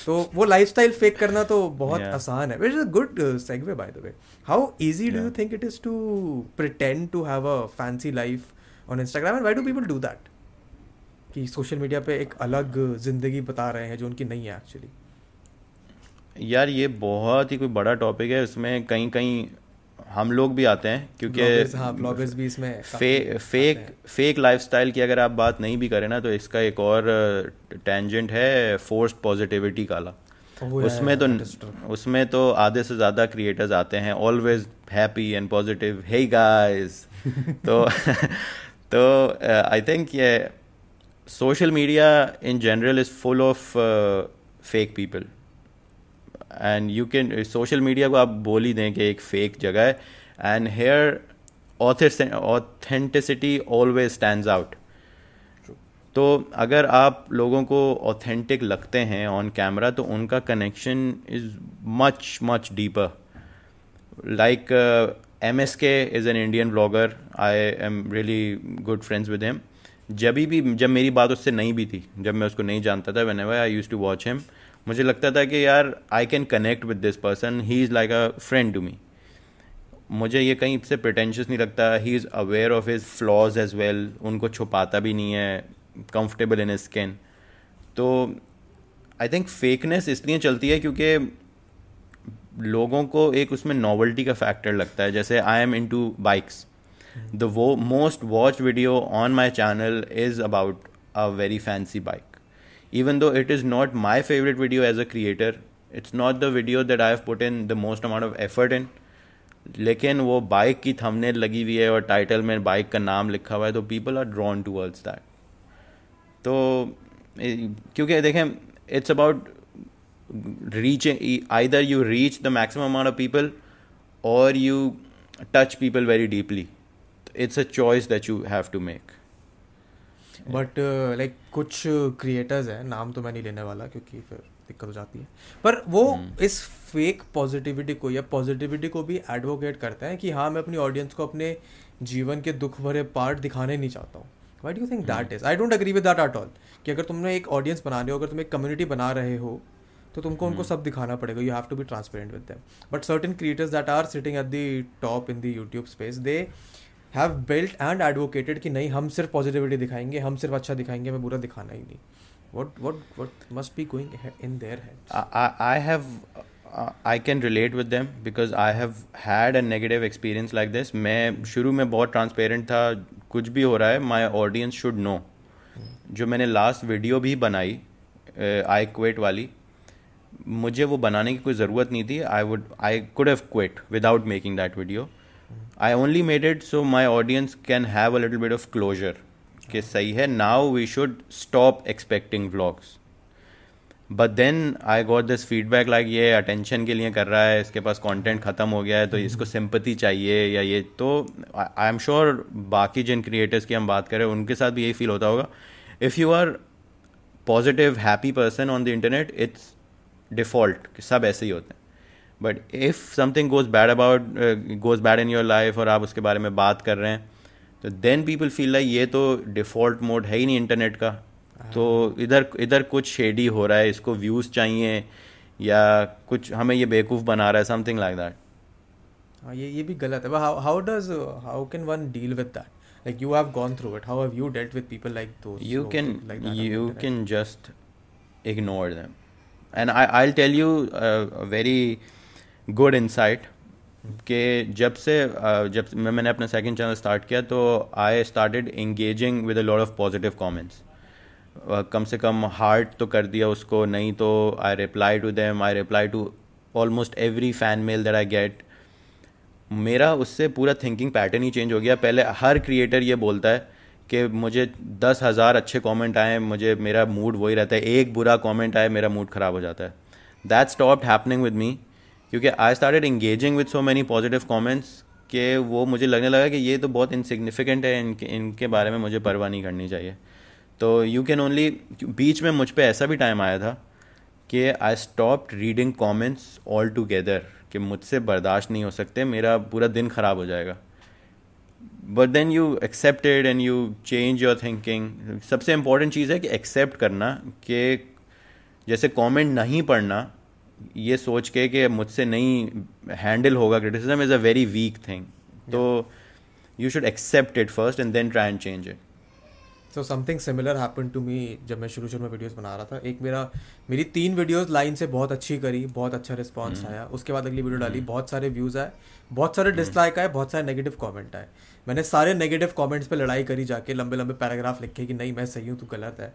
तो वो लाइफस्टाइल फेक करना तो बहुत Yeah. आसान है। Which is good segue by the way how easy do you think it is to pretend to have a fancy life on Instagram and why do people do that कि social media पे एक अलग ज़िंदगी बता रहे हैं जो उनकी नहीं है एक्चुअली यार ये बहुत ही कोई बड़ा टॉपिक है। उसमें कहीं कहीं हम लोग भी आते हैं क्योंकि हाँ भी इसमें फे, फेक। फेक लाइफस्टाइल की अगर आप बात नहीं भी करें ना तो इसका एक और टेंजेंट है फोर्स्ड पॉजिटिविटी काला उसमें तो. उसमें तो आधे से ज़्यादा क्रिएटर्स आते हैं always happy and positive hey guys तो तो आई थिंक ये social media in general is full of fake people and you can social media को आप बोल ही दें कि एक फेक जगह है। And here authenticity always stand out तो अगर आप लोगों को ऑथेंटिक लगते हैं ऑन कैमरा तो उनका connection is much much deeper like M S K is an Indian blogger I am really good friends with him जब भी, जब मेरी बात उससे नहीं भी थी, जब मैं उसको नहीं जानता था whenever I use to watch him मुझे लगता था कि यार I can connect with this person he is like a friend to me मुझे ये कहीं से प्रिटेंशियस नहीं लगता. He is aware of his flaws as well उनको छुपाता भी नहीं है. कंफर्टेबल इन स्किन तो आई थिंक फेकनेस इसलिए चलती है क्योंकि लोगों को एक उसमें नॉवल्टी का फैक्टर लगता है. जैसे I am into bikes the वो most watch video on my channel is about a very fancy bike even though it is not my favorite video as a creator, it's not the video that i have put in the most amount of effort in. लेकिन वो bike की thumbnail लगी हुई है और title में bike का नाम लिखा हुआ है तो people are drawn towards that तो ए- क्योंकि देखें it's about reach either you reach the maximum amount of people or you touch people very deeply it's a choice that you have to make but like कुछ creators हैं नाम तो मैं नहीं लेने वाला क्योंकि फिर दिक्कत हो जाती है। पर वो हम्म। इस फेक पॉजिटिविटी को या पॉजिटिविटी को भी एडवोकेट करते हैं कि हाँ मैं अपनी ऑडियंस को अपने जीवन के दुख भरे पार्ट दिखाने नहीं चाहता हूँ। Why do think that is I don't agree with that at all कि अगर तुमने एक ऑडियंस बना रहे हो अगर तुम एक कम्युनिटी बना रहे हो तो तुमको उनको सब दिखाना पड़ेगा। You have to be transparent with them but certain creators that are sitting at the top in the YouTube space they have built and advocated कि नहीं हम सिर्फ़ पॉजिटिविटी दिखाएँगे हम सिर्फ़ अच्छा दिखाएँगे हमें बुरा दिखाना ही नहीं। What what what must be going he- in their heads? I, I I have uh, I can relate with them because I have had a negative experience like this. मैं शुरू में बहुत ट्रांसपेरेंट था कुछ भी हो रहा है माई ऑडियंस शुड नो जो मैंने लास्ट वीडियो भी बनाई आई क्वेट वाली मुझे वो बनाने की कोई ज़रूरत नहीं थी. I would I could have quit without making that video I only made it so my audience can have a little bit of closure कि सही है now we should stop expecting vlogs but then I got this feedback like ये attention के लिए कर रहा है इसके पास कंटेंट ख़त्म हो गया है तो इसको सिंपति चाहिए या ये? तो आई एम श्योर बाकी जिन क्रिएटर्स की हम बात करें उनके साथ भी यही फील होता होगा। If you are positive happy person on the internet it's default सब ऐसे ही होते हैं। But if something goes bad about goes bad in your life और आप उसके बारे में बात कर रहे हैं तो देन पीपल फील लाइक ये तो डिफ़ॉल्ट मोड है ही नहीं इंटरनेट का। तो इधर इधर कुछ शेडी हो रहा है इसको व्यूज़ चाहिए या कुछ हमें ये बेवकूफ़ बना रहा है समथिंग लाइक दैट हाँ ये ये भी गलत है। How how does how can one deal with that like you have gone through it how have you dealt with people like those you can you can just ignore them. And I, I'll tell you a, good insight, कि जब से जब मैं, मैंने अपना second channel start किया तो I started engaging with a lot of positive comments कम से कम हार्ट तो कर दिया उसको, नहीं तो I reply to them I reply to almost every fan mail that I get मेरा उससे पूरा थिंकिंग पैटर्न ही चेंज हो गया। पहले हर क्रिएटर ये बोलता है कि मुझे दस हज़ार अच्छे कमेंट आए, मुझे, मेरा मूड वही रहता है। एक बुरा कमेंट आए, मेरा मूड ख़राब हो जाता है। That stop happening with me क्योंकि I started engaging with so many positive comments कि वो मुझे लगने लगा कि ये तो बहुत इनसिग्निफिकेंट है, इनके इनके बारे में मुझे परवाह नहीं करनी चाहिए। तो यू कैन ओनली बीच में मुझ पर ऐसा भी टाइम आया था कि I stop reading comments all together कि मुझसे बर्दाश्त नहीं हो सकते, मेरा पूरा दिन ख़राब हो जाएगा। But then you accepted and you change your thinking सबसे इम्पोर्टेंट चीज़ है कि एक्सेप्ट करना कि जैसे कमेंट नहीं पढ़ना ये सोच के कि मुझसे नहीं हैंडल होगा criticism is a very weak thing तो you should accept it first and then try and change it so something similar happen to me जब मैं शुरू शुरू में वीडियोस बना रहा था एक मेरा मेरी तीन वीडियोस लाइन से बहुत अच्छी करी बहुत अच्छा रिस्पांस hmm. आया उसके बाद अगली वीडियो डाली hmm. बहुत सारे व्यूज़ आए बहुत सारे डिसलाइक. आए बहुत सारे नेगेटिव कमेंट आए मैंने सारे नेगेटिव कमेंट्स पे लड़ाई करी जाके लंबे लंबे पैराग्राफ लिखे कि नहीं मैं सही हूँ तू गलत है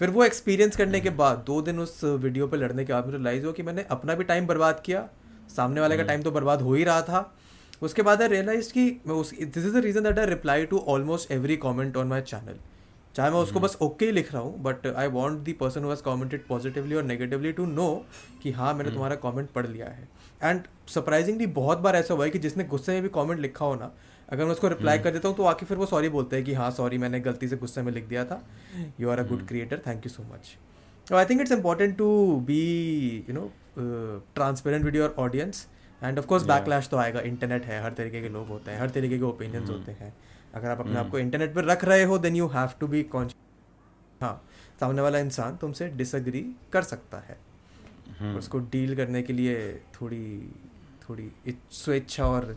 फिर वो एक्सपीरियंस करने के बाद दो दिन उस वीडियो पर लड़ने के बाद मुझे रियलाइज़ हुआ कि मैंने अपना भी टाइम बर्बाद किया। सामने वाले का टाइम तो बर्बाद हो ही रहा था। उसके बाद आई रियलाइज़ कि मैं उस this is the reason that I reply to almost every comment on my channel चाहे मैं उसको हम्म। बस ओके ही लिख रहा हूँ but I want the person has commented positively or negatively to know कि हाँ मैंने हम्म। तुम्हारा कॉमेंट पढ़ लिया है। एंड सरप्राइजिंगली बहुत बार ऐसा हुआ है कि जिसने गुस्से में भी कॉमेंट लिखा हो ना अगर मैं उसको रिप्लाई हम्म। कर देता हूँ तो आके फिर वो सॉरी बोलते हैं कि हाँ सॉरी मैंने गलती से गुस्से में लिख दिया था। You are a good creator thank you so much I think it's important to be you know transparent with your audience and of course backlash तो आएगा। इंटरनेट है हर तरीके के लोग होते हैं हर तरीके के ओपिनियंस होते हैं। अगर आप अपने आप को इंटरनेट पर रख रहे हो then you have to be conscious हाँ सामने वाला इंसान तुमसे डिसअग्री कर सकता है. उसको डील करने के लिए थोड़ी थोड़ी स्वेच्छा और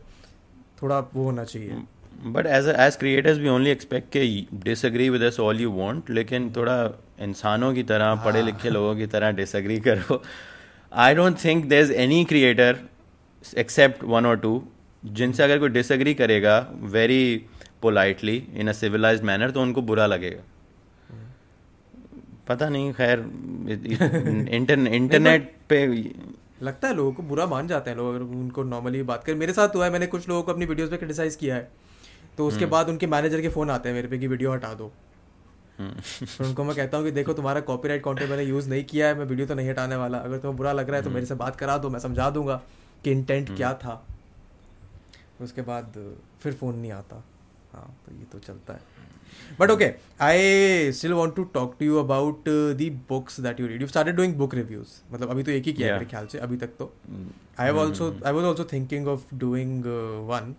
थोड़ा वो होना चाहिए। But as as creators we only expect के disagree with us all you want लेकिन थोड़ा इंसानों की तरह हाँ. पढ़े लिखे लोगों की तरह डिसअग्री करो। I don't think there is any creator except one or two जिनसे अगर कोई डिसअग्री करेगा very politely in a civilized manner तो उनको बुरा लगेगा। पता नहीं खैर इंटरनेट पे लगता है लोगों को बुरा मान जाते हैं लोग अगर उनको नॉर्मली बात करें। मेरे साथ हुआ है मैंने कुछ लोगों को अपनी वीडियोस पे क्रिटिसाइज किया है। तो उसके हम्म। बाद उनके मैनेजर के फ़ोन आते हैं मेरे पे कि वीडियो हटा दो। तो उनको मैं कहता हूँ कि देखो तुम्हारा कॉपीराइट कंटेंट मैंने यूज़ नहीं किया है मैं वीडियो तो नहीं हटाने वाला। अगर तुम्हें बुरा लग रहा है तो हम्म। मेरे से बात करा दो मैं समझा दूँगा कि इंटेंट क्या था। उसके बाद फिर फ़ोन नहीं आता। हाँ तो ये तो चलता है। But okay i still want to talk to you about uh, the books that you read. You've started doing book reviews. मतलब अभी तो एक ही किया है मेरे ख्याल से अभी तक तो। I have also I was also thinking of doing one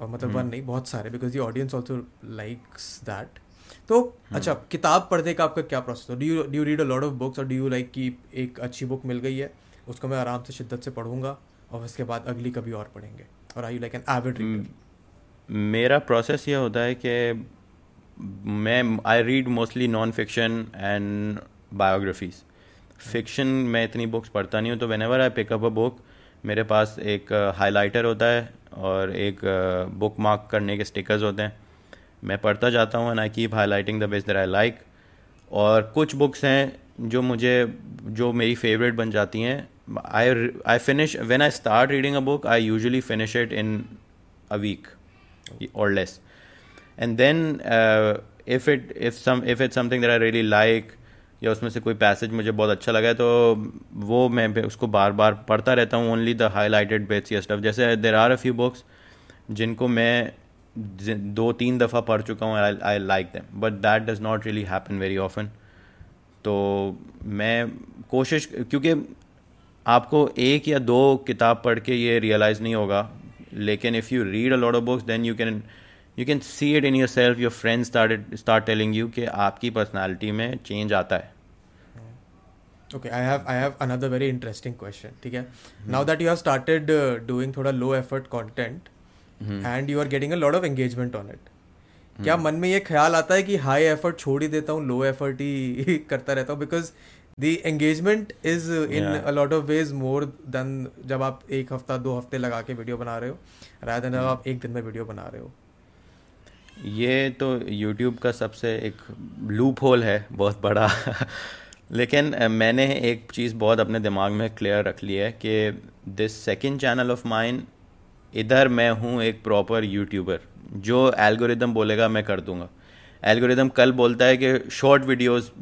or मतलब वन नहीं बहुत सारे because the audience also likes that तो अच्छा किताब पढ़ने का आपका क्या प्रोसेस है? Do you do you read a lot of books or do you like कि एक अच्छी बुक मिल गई है उसको मैं आराम से शिद्दत से पढ़ूँगा और उसके बाद अगली कभी और पढ़ेंगे? और I you like an avid reader मेरा प्रोसेस ये होता है कि मैं I read mostly non fiction and biographies fiction मैं इतनी बुक्स पढ़ता नहीं हूँ तो whenever I pick up a book मेरे पास एक हाईलाइटर होता है और एक बुक मार्क करने के स्टिकर्स होते हैं। मैं पढ़ता जाता हूँ and I keep highlighting the best there I like और कुछ बुक्स हैं जो मुझे, जो मेरी फेवरेट बन जाती हैं। I I finish when I start reading a book I usually finish it in a week or less and then if it if some if it something that I really like या उसमें से कोई passage मुझे बहुत अच्छा लगा है तो वो मैं उसको बार बार पढ़ता रहता हूँ ओनली द हाईलाइटेड बेट्स या स्टफ़ जैसे there are a few books जिनको मैं दो तीन दफ़ा पढ़ चुका हूँ I like them but that does not really happen very often तो मैं कोशिश, क्योंकि आपको एक या दो किताब पढ़ के ये रियलाइज़ नहीं होगा, लेकिन if you read a lot of books then you can you can see it in yourself your friend started start telling you कि आपकी पर्सनैलिटी में चेंज आता है। Okay I have I have another very interesting question ठीक है? Now that you have started doing थोड़ा low effort content and you are getting a lot of engagement on it क्या मन में ये ख्याल आता है कि हाई एफर्ट छोड़ ही देता हूँ लो एफर्ट ही करता रहता हूँ? Because the engagement is uh, in Yeah. a lot of ways more than जब आप एक हफ़्ता दो हफ़्ते लगा के वीडियो बना रहे हो rather than जब आप एक दिन में वीडियो बना रहे हो। ये तो YouTube का सबसे एक लूप होल है, बहुत बड़ा। लेकिन मैंने एक चीज़ बहुत अपने दिमाग में क्लियर रख ली है कि this second channel of mine इधर मैं हूँ एक प्रॉपर यूट्यूबर जो एल्गोरिदम बोलेगा, मैं कर दूँगा। एल्गोरिदम कल बोलता है कि शॉर्ट वीडियोस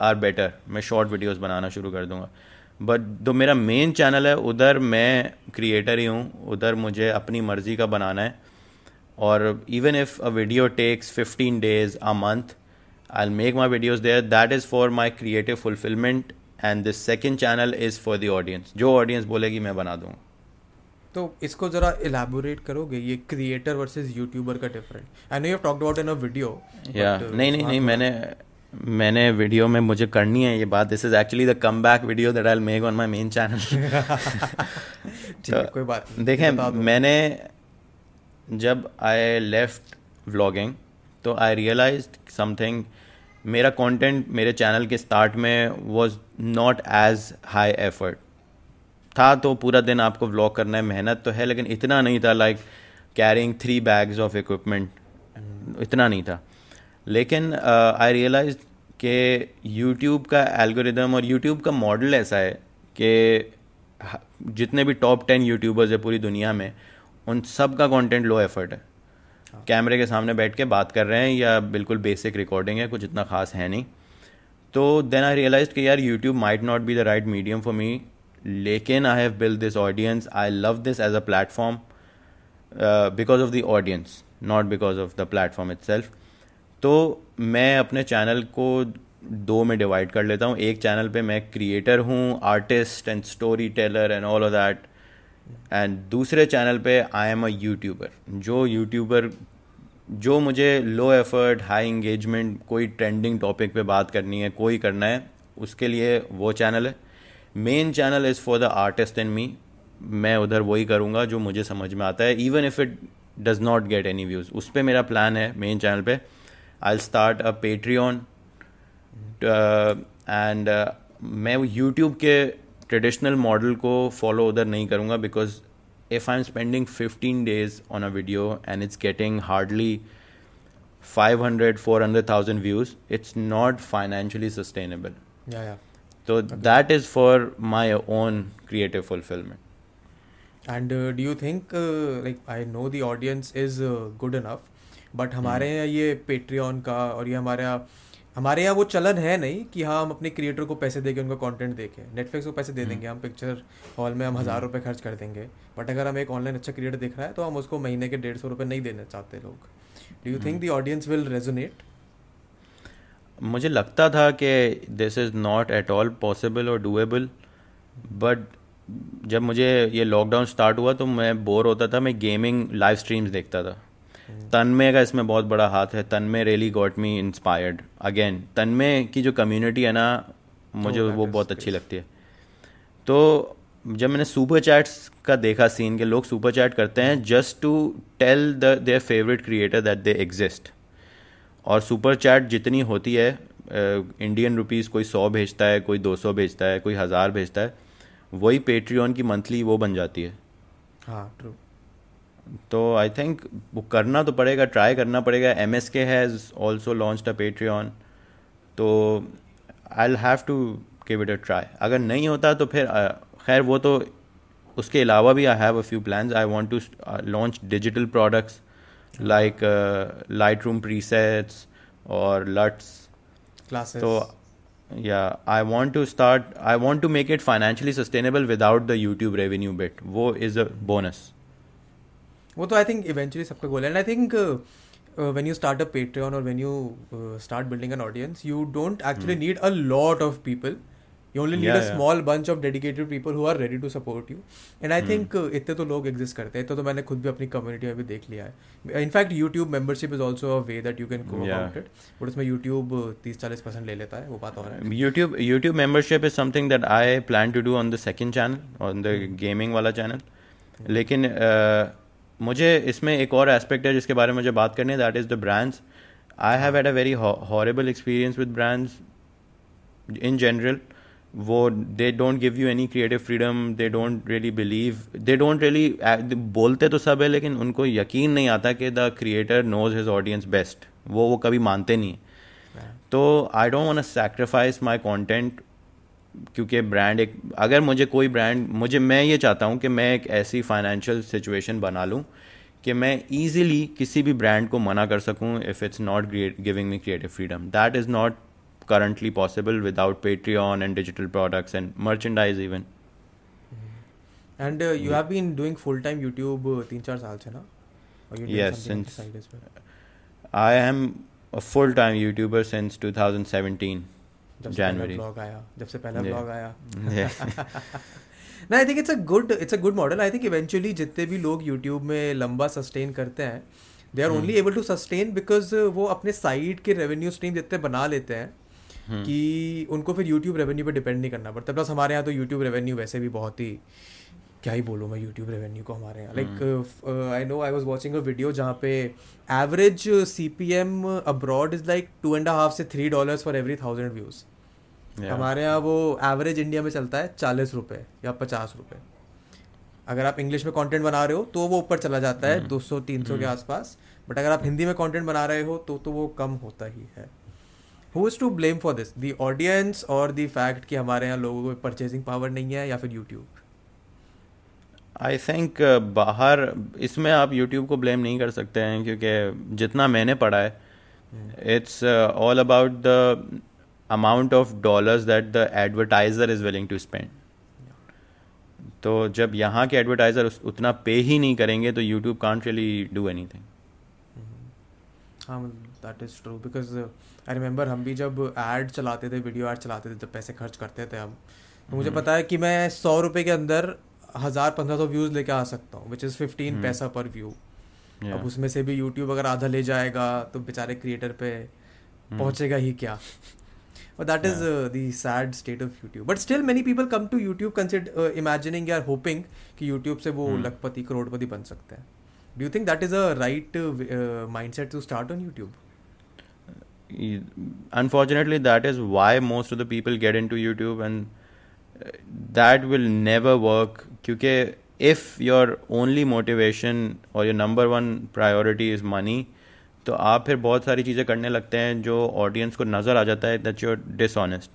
आर बेटर मैं शॉर्ट वीडियोस बनाना शुरू कर दूँगा। बट जो मेरा मेन चैनल है, उधर मैं क्रिएटर ही हूँ, उधर मुझे अपनी मर्ज़ी का बनाना है। Or even if a video takes 15 days a month i'll make my videos there. That is for my creative fulfillment. And the second channel is for the audience. जो ऑडियंस बोलेगी मैं बना दूँगा। तो इसको जरा इलेबोरेट करोगे? ये क्रिएटर वर्सेस यूट्यूबर का different I know you talked about in a video या नहीं नहीं नहीं मैंने मैंने वीडियो में मुझे करनी है ये बात। This is actually the come back video that I make on my main channel ठीक है कोई बात नहीं। देखें मैंने जब आई लेफ़्ट व्लॉगिंग तो आई रियलाइज़ समथिंग मेरा कंटेंट मेरे चैनल के स्टार्ट में was not as high effort था तो पूरा दिन आपको व्लॉग करना है, मेहनत तो है, लेकिन इतना नहीं था like carrying three bags of equipment इतना नहीं था. लेकिन आई रियलाइज़ कि यूट्यूब का एल्गोरिदम और यूट्यूब का मॉडल ऐसा है कि जितने भी टॉप टेन यूट्यूबर्स है पूरी दुनिया में उन सब का कंटेंट लो एफर्ट है। कैमरे के सामने बैठ के बात कर रहे हैं या बिल्कुल बेसिक रिकॉर्डिंग है कुछ इतना खास है नहीं। तो देन आई रियलाइज़ कि यार YouTube might not be the right medium for me लेकिन I have build this audience I love this as a platform because of the audience not because of the platform it तो मैं अपने channel को दो में divide कर लेता हूँ। एक चैनल पे मैं क्रिएटर हूँ artist and storyteller and all of that and दूसरे चैनल पे आई एम अ यूट्यूबर जो यूट्यूबर जो मुझे लो एफर्ट हाई इंगेजमेंट कोई ट्रेंडिंग टॉपिक पे बात करनी है, कोई करना है, उसके लिए वो चैनल है. Main channel is for the artist and me मैं उधर वही करूँगा जो मुझे समझ में आता है even if it does not get any views उस पर मेरा प्लान है मेन चैनल पे. I start a Patreon and मैं यूट्यूब के ट्रेडिशनल मॉडल को फॉलो उधर नहीं करूँगा because if I am spending fifteen days on a video and it's getting hardly 500 400,000 views it's not financially sustainable. या sustainable तो that is for my own creative fulfillment. And do you think like I know the audience is good enough but हमारे. यहाँ ये Patreon का और ये हमारे यहाँ हमारे यहाँ वो चलन है नहीं कि हाँ हम अपने क्रिएटर को पैसे देके उनका कंटेंट देखें। नेटफ्लिक्स को पैसे दे. देंगे हम पिक्चर हॉल में हम हज़ार रुपये खर्च कर देंगे। बट अगर हम एक ऑनलाइन अच्छा क्रिएटर देख रहा है तो हम उसको महीने के डेढ़ सौ रुपये नहीं देना चाहते लोग। Do you. Think the audience will resonate मुझे लगता था कि this is not at all possible और डूएबल बट जब मुझे ये लॉकडाउन स्टार्ट हुआ तो मैं बोर होता था मैं गेमिंग लाइव स्ट्रीम्स देखता था। तन्मय का इसमें बहुत बड़ा हाथ है। Tanmay really got me inspired again Tanmay की जो कम्युनिटी है ना मुझे वो बहुत अच्छी लगती है। तो जब मैंने सुपर चैट्स का देखा सीन के लोग सुपर चैट करते हैं just to tell the their favourite creator that they exist और सुपर चैट जितनी होती है इंडियन रुपीस कोई सौ भेजता है कोई दो सौ भेजता है कोई हज़ार भेजता है वही पेट्रियन की मंथली वो बन जाती है। हाँ ट्रू तो आई थिंक वो करना तो पड़ेगा ट्राई करना पड़ेगा। M S K has also launch a Patreon तो I have to give it a try अगर नहीं होता तो फिर खैर वो तो उसके अलावा भी I have a few plans I want to launch digital products like Lightroom presets और लट्स क्लासेस तो या I want to start I want to make it financially sustainable without the youtube revenue bit वो is a bonus वो तो I think eventually सबका goal and I think when you start a Patreon और when you start building an audience you don't actually need a lot of people you only need a small bunch of dedicated people who are ready to support you and I think इतने तो लोग exist करते हैं. तो, तो मैंने खुद भी अपनी कम्युनिटी में भी देख लिया है. In fact YouTube membership is also a way that you can cooperated but उसमें यूट्यूब तीस चालीस परसेंट ले लेता है. वो बात और YouTube YouTube membership is something that I plan to do on the second channel on the gaming वाला चैनल लेकिन मुझे इसमें एक और एस्पेक्ट है जिसके बारे में मुझे बात करनी है that is the brands I have had a very horrible experience with brands in general वो they don't give you any creative freedom they don't really believe they don't really बोलते तो सब है लेकिन उनको यकीन नहीं आता कि the creator knows his audience best वो वो कभी मानते नहीं तो I don't want sacrifice my content क्योंकि ब्रांड एक अगर मुझे कोई ब्रांड मुझे मैं ये चाहता हूँ कि मैं एक ऐसी फाइनेंशियल सिचुएशन बना लूँ कि मैं ईजिली किसी भी ब्रांड को मना कर सकूँ if it's not giving me creative freedom that is not currently possible without Patreon and digital products and merchandise even and you have been doing full time YouTube तीन चार साल से ना? Yes since I am full time YouTuber since two thousand seventeen जब January. Vlog आया जब से पहला ब्लॉग आया। ना I think it's a good it's a good model I think eventually जितने भी लोग यूट्यूब में लंबा सस्टेन करते हैं they are only able to sustain because वो अपने साइड के रेवेन्यू स्ट्रीम जितने बना लेते हैं हम्म। कि उनको फिर यूट्यूब रेवेन्यू पर डिपेंड नहीं करना पड़ता। प्लस हमारे यहाँ तो यूट्यूब रेवेन्यू वैसे भी बहुत ही क्या ही बोलूँ मैं यूट्यूब रेवेन्यू को हमारे यहाँ। Like I know I was watching a video जहाँ पे average C P M abroad is like two and half से three dollars for every thousand views हमारे यहाँ वो एवरेज इंडिया में चलता है चालीस रुपये या पचास रुपये अगर आप इंग्लिश में कंटेंट बना रहे हो तो वो ऊपर चला जाता है दो सौ तीन सौ के hmm. आसपास। बट अगर आप हिंदी में कंटेंट बना रहे हो तो तो वो कम होता ही है। Who is to blame for this the audience और दी फैक्ट कि हमारे यहाँ लोगों को परचेजिंग पावर नहीं है या फिर यूट्यूब आई थिंक बाहर इसमें आप यूट्यूब को ब्लेम नहीं कर सकते हैं क्योंकि जितना मैंने पढ़ा है it's all about the amount of dollars that the advertiser is willing to spend तो जब यहाँ के एडवर्टाइज़र उतना पे ही नहीं करेंगे तो YouTube can't really do anything हाँ that is true because I remember हम भी जब एड चलाते थे वीडियो एड चलाते थे जब पैसे खर्च करते थे हम तो मुझे हम्म। पता है कि मैं सौ रुपये के अंदर हज़ार पंद्रह सौ व्यूज़ लेके आ सकता हूँ विच इज़ फिफ्टीन पैसा पर व्यू अब उसमें से भी यूट्यूब अगर आधा ले जाएगा तो बेचारे क्रिएटर पे पहुँचेगा ही क्या? और that is the sad state of YouTube but still many people come to YouTube consider imagining या होपिंग कि यूट्यूब से वो हम्म। लखपति करोड़पति बन सकते हैं do you think that is a right mindset to start on YouTube unfortunately that is why most of the people get into youtube and uh, that will never work because if your only motivation or your number one priority is money तो आप फिर बहुत सारी चीज़ें करने लगते हैं जो ऑडियंस को नज़र आ जाता है that you're dishonest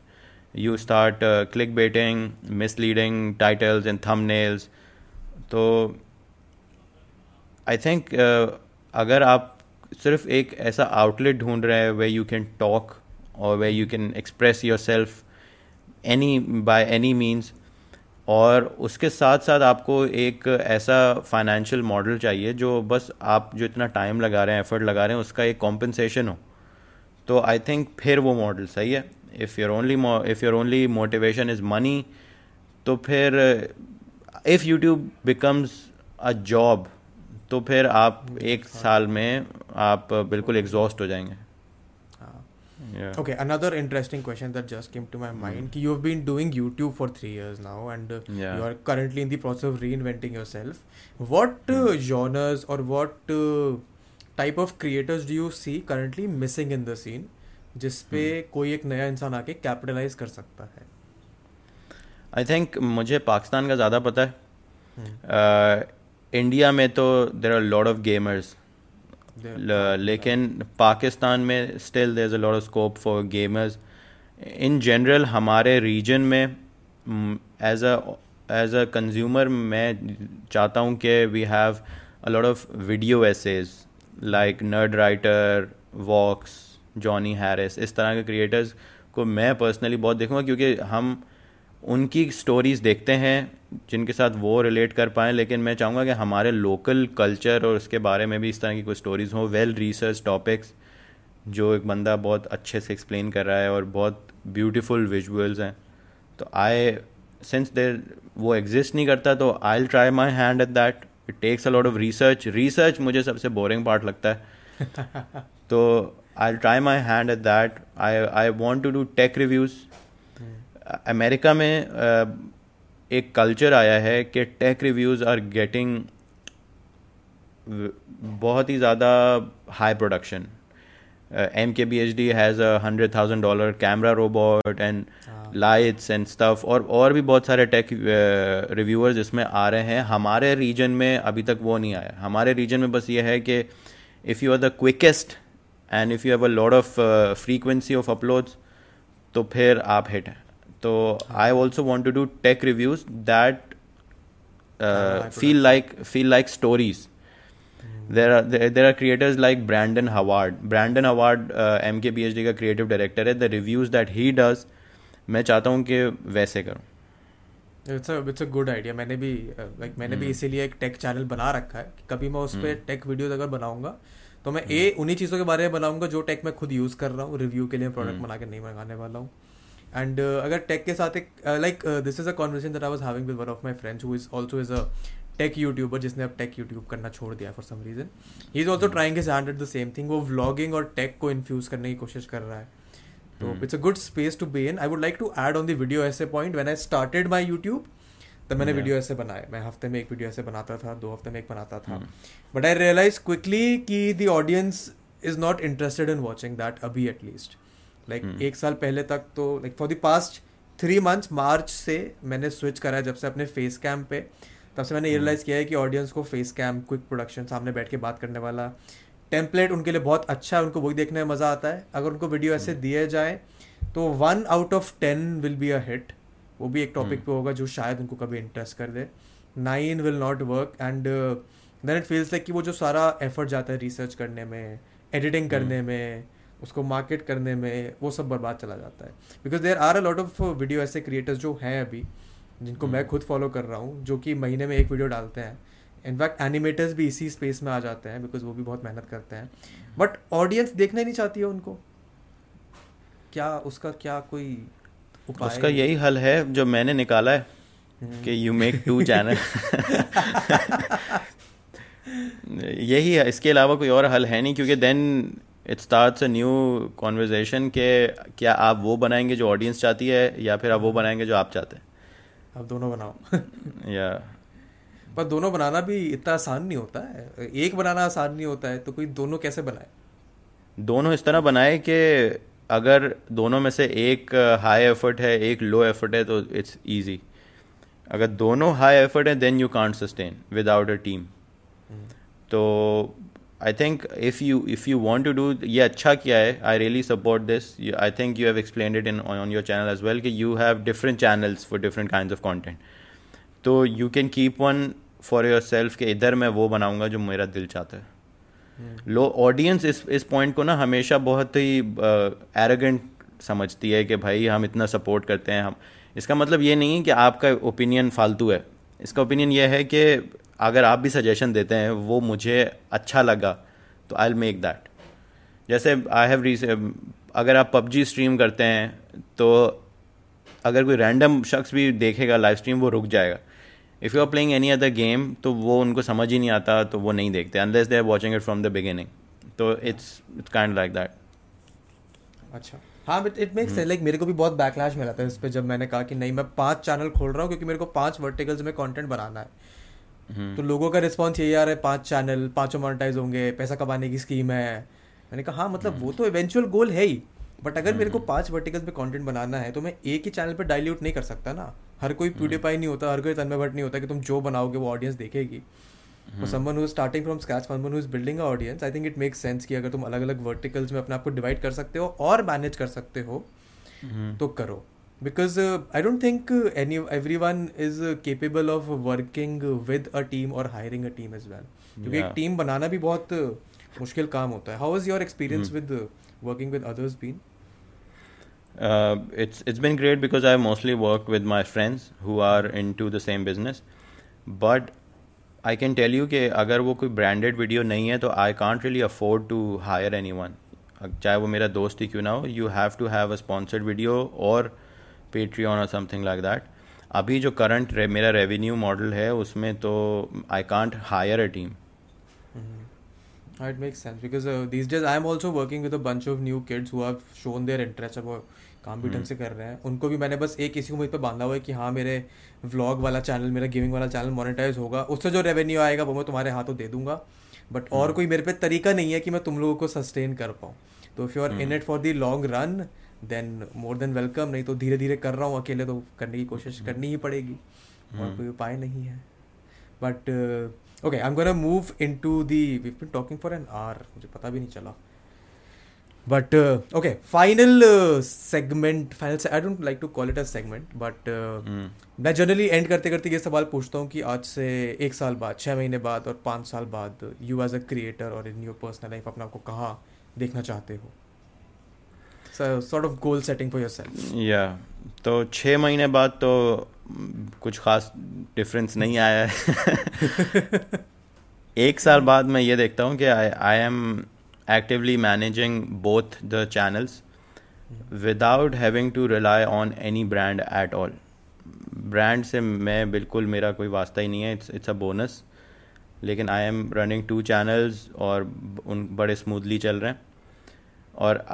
you start click baiting misleading titles and nails तो आई थिंक uh, अगर आप सिर्फ़ एक ऐसा आउटलेट ढूंढ रहे हैं वे यू कैन टॉक और way you can express yourself any by any means और उसके साथ साथ आपको एक ऐसा फाइनेंशियल मॉडल चाहिए जो बस आप जो इतना टाइम लगा रहे हैं एफर्ट लगा रहे हैं, उसका एक कॉम्पनसेशन हो। तो आई थिंक फिर वो मॉडल सही है। If your only if your only motivation is money तो फिर if YouTube becomes a job तो फिर आप एक साल में आप बिल्कुल एग्जॉस्ट हो जाएँगे। Yeah. Okay, another interesting question that just came to my hmm. mind. Mm. You've been doing YouTube for three years now, and uh, yeah. you are currently in the process of reinventing yourself. What mm. uh, genres or what uh, type of creators do you see currently missing in the scene, जिसपे mm. कोई एक नया इंसान आके capitalise कर सकता है I think मुझे पाकिस्तान का ज़्यादा पता है इंडिया में तो there are lot of gamers लेकिन पाकिस्तान में still there a lot of scope for gamers in general हमारे रीजन में as a as a consumer मैं चाहता हूँ कि we have a lot of video essays like Nerdwriter Vox Johnny Harris इस तरह के क्रिएटर्स को मैं पर्सनली बहुत देखूँगा, क्योंकि हम उनकी स्टोरीज देखते हैं जिनके साथ वो रिलेट कर पाएँ लेकिन मैं चाहूँगा कि हमारे लोकल कल्चर और उसके बारे में भी इस तरह की कोई स्टोरीज़ हों। वेल रिसर्च टॉपिक्स जो एक बंदा बहुत अच्छे से एक्सप्लेन कर रहा है और बहुत ब्यूटीफुल विजुअल्स हैं। तो आई सिंस देर वो एग्जिस्ट नहीं करता तो I try my hand at that it takes a lot of research research मुझे सबसे बोरिंग पार्ट लगता है। तो I try my hand at that I I want to do tech reviews America में एक कल्चर आया है कि टेक रिव्यूज़ आर गेटिंग बहुत ही ज़्यादा high production M K B H D has a hundred thousand dollar camera robot and lights and stuff और और भी बहुत सारे टेक रिव्यूअर्स इसमें आ रहे हैं। हमारे रीजन में अभी तक वो नहीं आया। हमारे रीजन में बस ये है कि if you are the quickest and if you have a lot of frequency of uploads तो फिर आप हिट हैं। तो I also want to do tech reviews that feel like feel like stories there are there, there are creators like Brandon Howard. Brandon Howard uh, MKBHD का creative director है. The reviews that he does, मैं चाहता हूँ कि वैसे करूँ it's it's a good idea मैंने भी लाइक uh, मैंने भी hmm. इसीलिए एक टेक चैनल बना रखा है कभी मैं उस पर टेक वीडियोज़ अगर बनाऊँगा तो मैं ए hmm. उन्हीं चीज़ों के बारे में बनाऊँगा जो टेक मैं खुद यूज़ कर रहा हूँ रिव्यू के लिए प्रोडक्ट hmm. बना के नहीं मंगाने वाला हूँ एंड uh, अगर टेक के साथ एक like this is a conversation that I was having with one of my friends who is also is a tech YouTuber जिसने अब टेक यूट्यूब करना छोड़ दिया for some reason he is also trying is hand at the same thing वो vlogging और tech को infuse करने की कोशिश कर रहा है. तो it's a good space to be in I would like to add on the video ऐसे point when I started my YouTube तब मैंने वीडियो ऐसे बनाए. मैं हफ़्ते में एक वीडियो ऐसे बनाता था दो हफ़्ते में एक बनाता था. बट आई रियलाइज़ क्विकली कि the audience is not interested in watching that अभी एटलीस्ट लाइक like, एक साल पहले तक तो like for the past three months March से मैंने स्विच करा है जब से अपने फेस कैम पे। तब से मैंने रियलाइज़ किया है कि ऑडियंस को फेस कैम क्विक प्रोडक्शन सामने बैठ के बात करने वाला। टेम्पलेट उनके लिए बहुत अच्छा है उनको वही देखने में मज़ा आता है। अगर उनको वीडियो ऐसे दिए जाए तो one out of ten will be a hit वो भी एक टॉपिक पे होगा जो शायद उनको कभी इंटरेस्ट कर दे। Nine will not work and then it feels like कि वो जो सारा एफर्ट जाता है रिसर्च करने में एडिटिंग करने hmm. में उसको मार्केट करने में वो सब बर्बाद चला जाता है। Because there are a lot of video ऐसे क्रिएटर्स जो हैं अभी जिनको मैं हम्म। खुद फॉलो कर रहा हूँ जो कि महीने में एक वीडियो डालते हैं। इनफैक्ट एनिमेटर्स भी इसी स्पेस में आ जाते हैं बिकॉज़ वो भी बहुत मेहनत करते हैं। बट ऑडियंस देखना ही नहीं चाहती है उनको। क्या उसका क्या कोई उपाय उसका यही हल है जो मैंने निकाला है हम्म। कि यू मेक टू चैनल यही है इसके अलावा कोई और हल है नहीं क्योंकि then it starts a new conversation के क्या आप वो बनाएँगे जो ऑडियंस चाहती है या फिर आप वो बनाएँगे जो आप चाहते हैं? आप दोनों बनाओ। या पर दोनों बनाना भी इतना आसान नहीं होता है। एक बनाना आसान नहीं होता है तो कोई दोनों कैसे बनाए? दोनों इस तरह बनाए कि अगर दोनों में से एक हाई एफर्ट है एक लो एफर्ट है तो इट्स इजी अगर दोनों हाई एफर्ट है then you can't sustain without a team तो I think if you if you want to do ये अच्छा किया है I really support this I think you have explain it in on your channel as well कि you have different channels for different kind of content तो you can keep one for yourself कि इधर मैं वो बनाऊँगा जो मेरा दिल चाहता है। लो hmm. ऑडियंस इस इस पॉइंट को ना हमेशा बहुत ही एरोगेंट uh, समझती है कि भाई हम इतना सपोर्ट करते हैं हम इसका मतलब ये नहीं है कि आपका ओपिनियन फालतू है। इसका ओपिनियन ये है कि अगर आप भी सजेशन देते हैं, वो मुझे अच्छा लगा तो आई मेक दैट जैसे आई हैव रीस अगर आप पबजी स्ट्रीम करते हैं तो अगर कोई रैंडम शख्स भी देखेगा लाइव स्ट्रीम वो रुक जाएगा. If you are playing any other game तो वो उनको समझ ही नहीं आता तो वो नहीं देखते unless they are watching it from the beginning तो it's it's kind like that अच्छा। हाँ बट इट मेक्स लाइक मेरे को भी बहुत बैकलैश मिला था इस पर जब मैंने कहा कि नहीं, मैं पाँच चैनल खोल रहा हूँ, क्योंकि मेरे को पाँच वर्टिकल्स में कंटेंट बनाना है। तो लोगों का रिस्पॉन्स यही आ रहा है पाँच चैनल पाँचों मोनेटाइज होंगे पैसा कमाने की स्कीम है। मैंने कहा हाँ मतलब वो तो इवेंचुअल गोल है ही। बट अगर मेरे को हम्म। पाँच वर्टिकल्स पे कंटेंट बनाना है तो मैं एक ही चैनल पे डाइल्यूट नहीं कर सकता ना। हर कोई प्यूडीपाई हम्म। नहीं होता हर कोई तन्मय भट्ट नहीं होता कि तुम जो बनाओगे वो ऑडियंस देखेगी। Someone who starting from scratch someone who is building a audience I think it makes sense कि अगर तुम अलग अलग वर्टिकल्स में अपने आप को डिवाइड कर सकते हो और मैनेज कर सकते हो हम्म। तो करो। because uh, I don't think uh, any everyone is uh, capable of working with a team or hiring a team as well. क्योंकि एक टीम बनाना भी बहुत मुश्किल काम होता है. How was your experience mm. with working with others been? Uh, it's it's been great because I mostly work with my friends who are into the same business. But I can tell you कि अगर वो कोई branded video नहीं है तो I can't really afford to hire anyone. चाहे वो मेरा दोस्त ही क्यों ना हो, you have to have a sponsored video or Patreon और समथिंग लाइक दैट अभी जो करंट रे, मेरा रेवेन्यू मॉडल है उसमें तो I can't hire a team it makes sense because uh, these days I am also working with a bunch of new kids who have shown their interest वो काम भी ढंग hmm. से कर रहे हैं। उनको भी मैंने बस एक इसी उम्मीद पर बांधा हुआ है कि हाँ मेरे व्लॉग वाला चैनल मेरा गेमिंग वाला चैनल मोनेटाइज होगा। उससे जो रेवेन्यू आएगा वो मैं तुम्हारे हाथों दे दूँगा। बट और hmm. कोई मेरे पे तरीका नहीं है कि मैं तुम लोगों को सस्टेन कर पाऊँ। तो if you are in it for the long run then more than welcome नहीं तो धीरे धीरे कर रहा हूँ अकेले तो करने की कोशिश हम्म। करनी ही पड़ेगी mm. और कोई उपाय नहीं है but okay I am gonna move into the we been talking for an hour मुझे पता भी नहीं चला but okay final segment final I don't like to call it a segment but hmm, मैं जनरली एंड करते करते ये सवाल पूछता हूँ कि आज से एक साल बाद छः महीने बाद और पाँच साल बाद यू एज अ क्रिएटर और इन योर पर्सनल लाइफ अपने आपको कहाँ देखना चाहते हो sort of goal setting for yourself या तो छः महीने बाद तो कुछ खास डिफरेंस नहीं आया है। एक साल बाद मैं ये देखता हूँ कि I am actively managing both the channels without having to rely on any brand at all brand से मैं बिल्कुल मेरा कोई वास्ता ही नहीं है। इट्स इट्स अ बोनस लेकिन I am running two channels और उन बड़े स्मूथली चल रहे हैं। और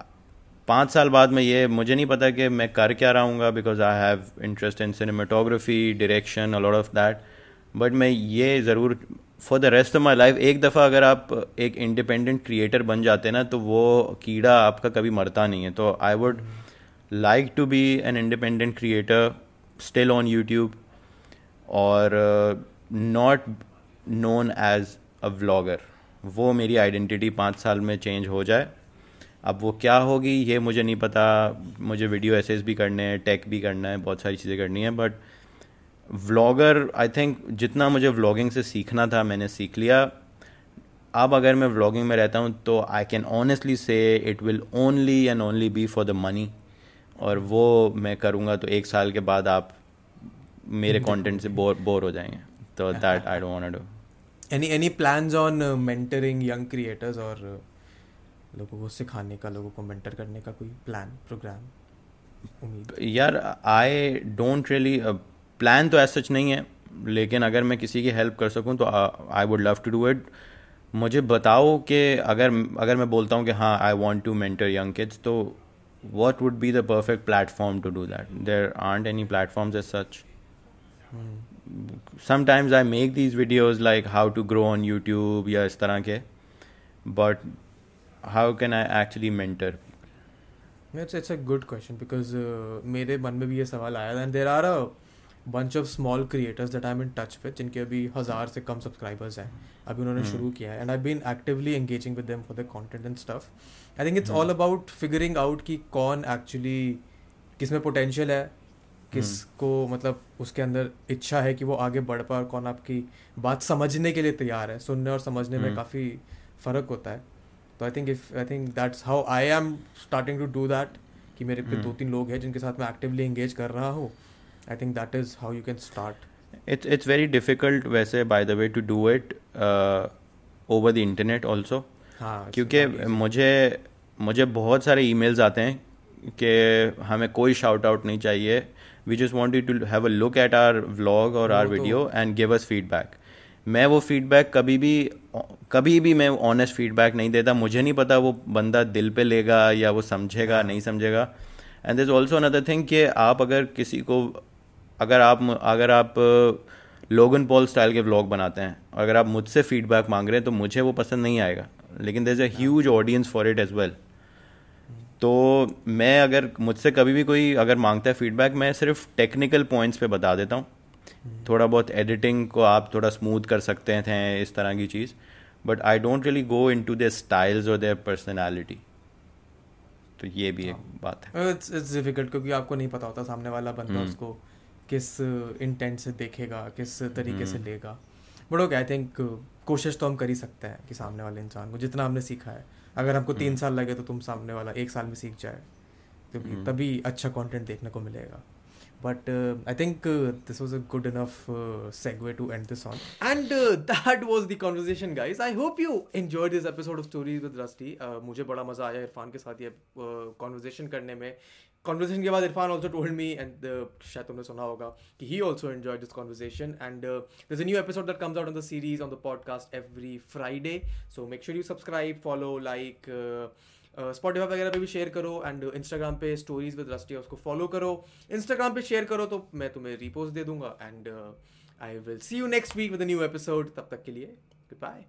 पाँच साल बाद में ये, मुझे नहीं पता कि मैं कर क्या रहूँगा because I have interest in cinematography direction a lot of that but मैं ये ज़रूर for the rest of my life एक दफ़ा अगर आप एक इंडिपेंडेंट क्रिएटर बन जाते ना तो वो कीड़ा आपका कभी मरता नहीं है। तो I would like to be an independent creator still on YouTube और not known as a vlogger वो मेरी आइडेंटिटी पाँच साल में चेंज हो जाए। अब वो क्या होगी ये मुझे नहीं पता। मुझे वीडियो एसेस भी करने हैं टेक भी करना है बहुत सारी चीज़ें करनी है बट व्लॉगर आई थिंक जितना मुझे व्लॉगिंग से सीखना था मैंने सीख लिया। अब अगर मैं व्लॉगिंग में रहता हूँ तो I can honestly say it will only and only be for the money और वो मैं करूँगा तो एक साल के बाद आप मेरे कंटेंट से बोर बोर हो जाएँगे। तो that I don't want to any any plans on mentoring young creators और लोगों को सिखाने का लोगों को मेंटर करने का कोई प्लान प्रोग्राम उम्मीद? यार आई डोंट रियली प्लान तो ऐसा सच नहीं है लेकिन अगर मैं किसी की हेल्प कर सकूँ तो I would love to do it मुझे बताओ कि अगर अगर मैं बोलता हूँ कि हाँ I want to mentor young kids तो what would be the perfect platform to do that there aren't any platforms as such sometimes i make these videos like how to grow on youtube या इस तरह के but how can I actually mentor it's it's a good question because मेरे मन में भी ये सवाल आया था and there are a bunch of small creators that I am in touch with जिनके अभी हज़ार से कम सब्सक्राइबर्स हैं। अभी उन्होंने शुरू किया है and I been actively engaging with them for the content and stuff I think it's all about figuring out कि कौन एक्चुअली किसमें पोटेंशियल है किस को मतलब उसके अंदर इच्छा है कि वो आगे बढ़ पाए और कौन आपकी बात समझने के लिए तैयार है। सुनने और समझने में काफ़ी फ़र्क होता है। तो I think if I think that's how I am starting to do that कि मेरे पे हम्म। दो तीन लोग हैं जिनके साथ मैं एक्टिवली एंगेज कर रहा हूँ। I think that is how you can start it's it's very difficult वैसे by the way to do it over the internet also क्योंकि मुझे मुझे बहुत सारे ईमेल्स आते हैं कि हमें कोई शाउट आउट नहीं चाहिए। We just want you to have a look at our vlog और our video and give us feedback मैं वो फीडबैक कभी भी कभी भी मैं ऑनेस्ट फीडबैक नहीं देता। मुझे नहीं पता वो बंदा दिल पे लेगा या वो समझेगा हाँ। नहीं समझेगा। And this also another thing कि आप अगर किसी को अगर आप अगर आप लोगन पॉल स्टाइल के व्लॉग बनाते हैं और अगर आप मुझसे फीडबैक मांग रहे हैं तो मुझे वो पसंद नहीं आएगा। लेकिन there is a huge audience for it as well तो मैं अगर मुझसे कभी भी कोई अगर माँगता है फीडबैक मैं सिर्फ़ टेक्निकल पॉइंट्स पे बता देता हूँ। थोड़ा बहुत एडिटिंग को आप थोड़ा स्मूथ कर सकते हैं इस तरह की चीज़। But I don't really go into their styles और देयर पर्सनैलिटी तो ये भी एक बात है। इट्स इट्स डिफ़िकल्ट क्योंकि आपको नहीं पता होता सामने वाला बंदा हम्म। उसको किस इंटेंट से देखेगा किस तरीके से हम्म। लेगा। बट ओके आई थिंक कोशिश तो हम कर ही सकते हैं कि सामने वाले इंसान को जितना हमने सीखा है। अगर हमको तीन। साल लगे तो तुम सामने वाला एक साल में सीख जाए। क्योंकि। तभी अच्छा कंटेंट देखने को मिलेगा। But I think this was a good enough segue to end this on and uh, that was the conversation guys i hope you enjoyed this episode of stories with rusty uh, मुझे बड़ा मज़ा आया इरफान के साथ ये conversation करने में conversation के बाद Irfan also told me and शायद तुमने सुना होगा कि he also enjoy this conversation and there's a new episode that comes out on the series on the podcast every friday so make sure you subscribe follow like uh, Spotify वगैरह पे भी share करो and Instagram पे stories with Rusty उसको follow करो। Instagram पे share करो तो मैं तुम्हें रिपोस्ट दे दूँगा and I will see you next week with new episode तब तक के लिए गुड बाय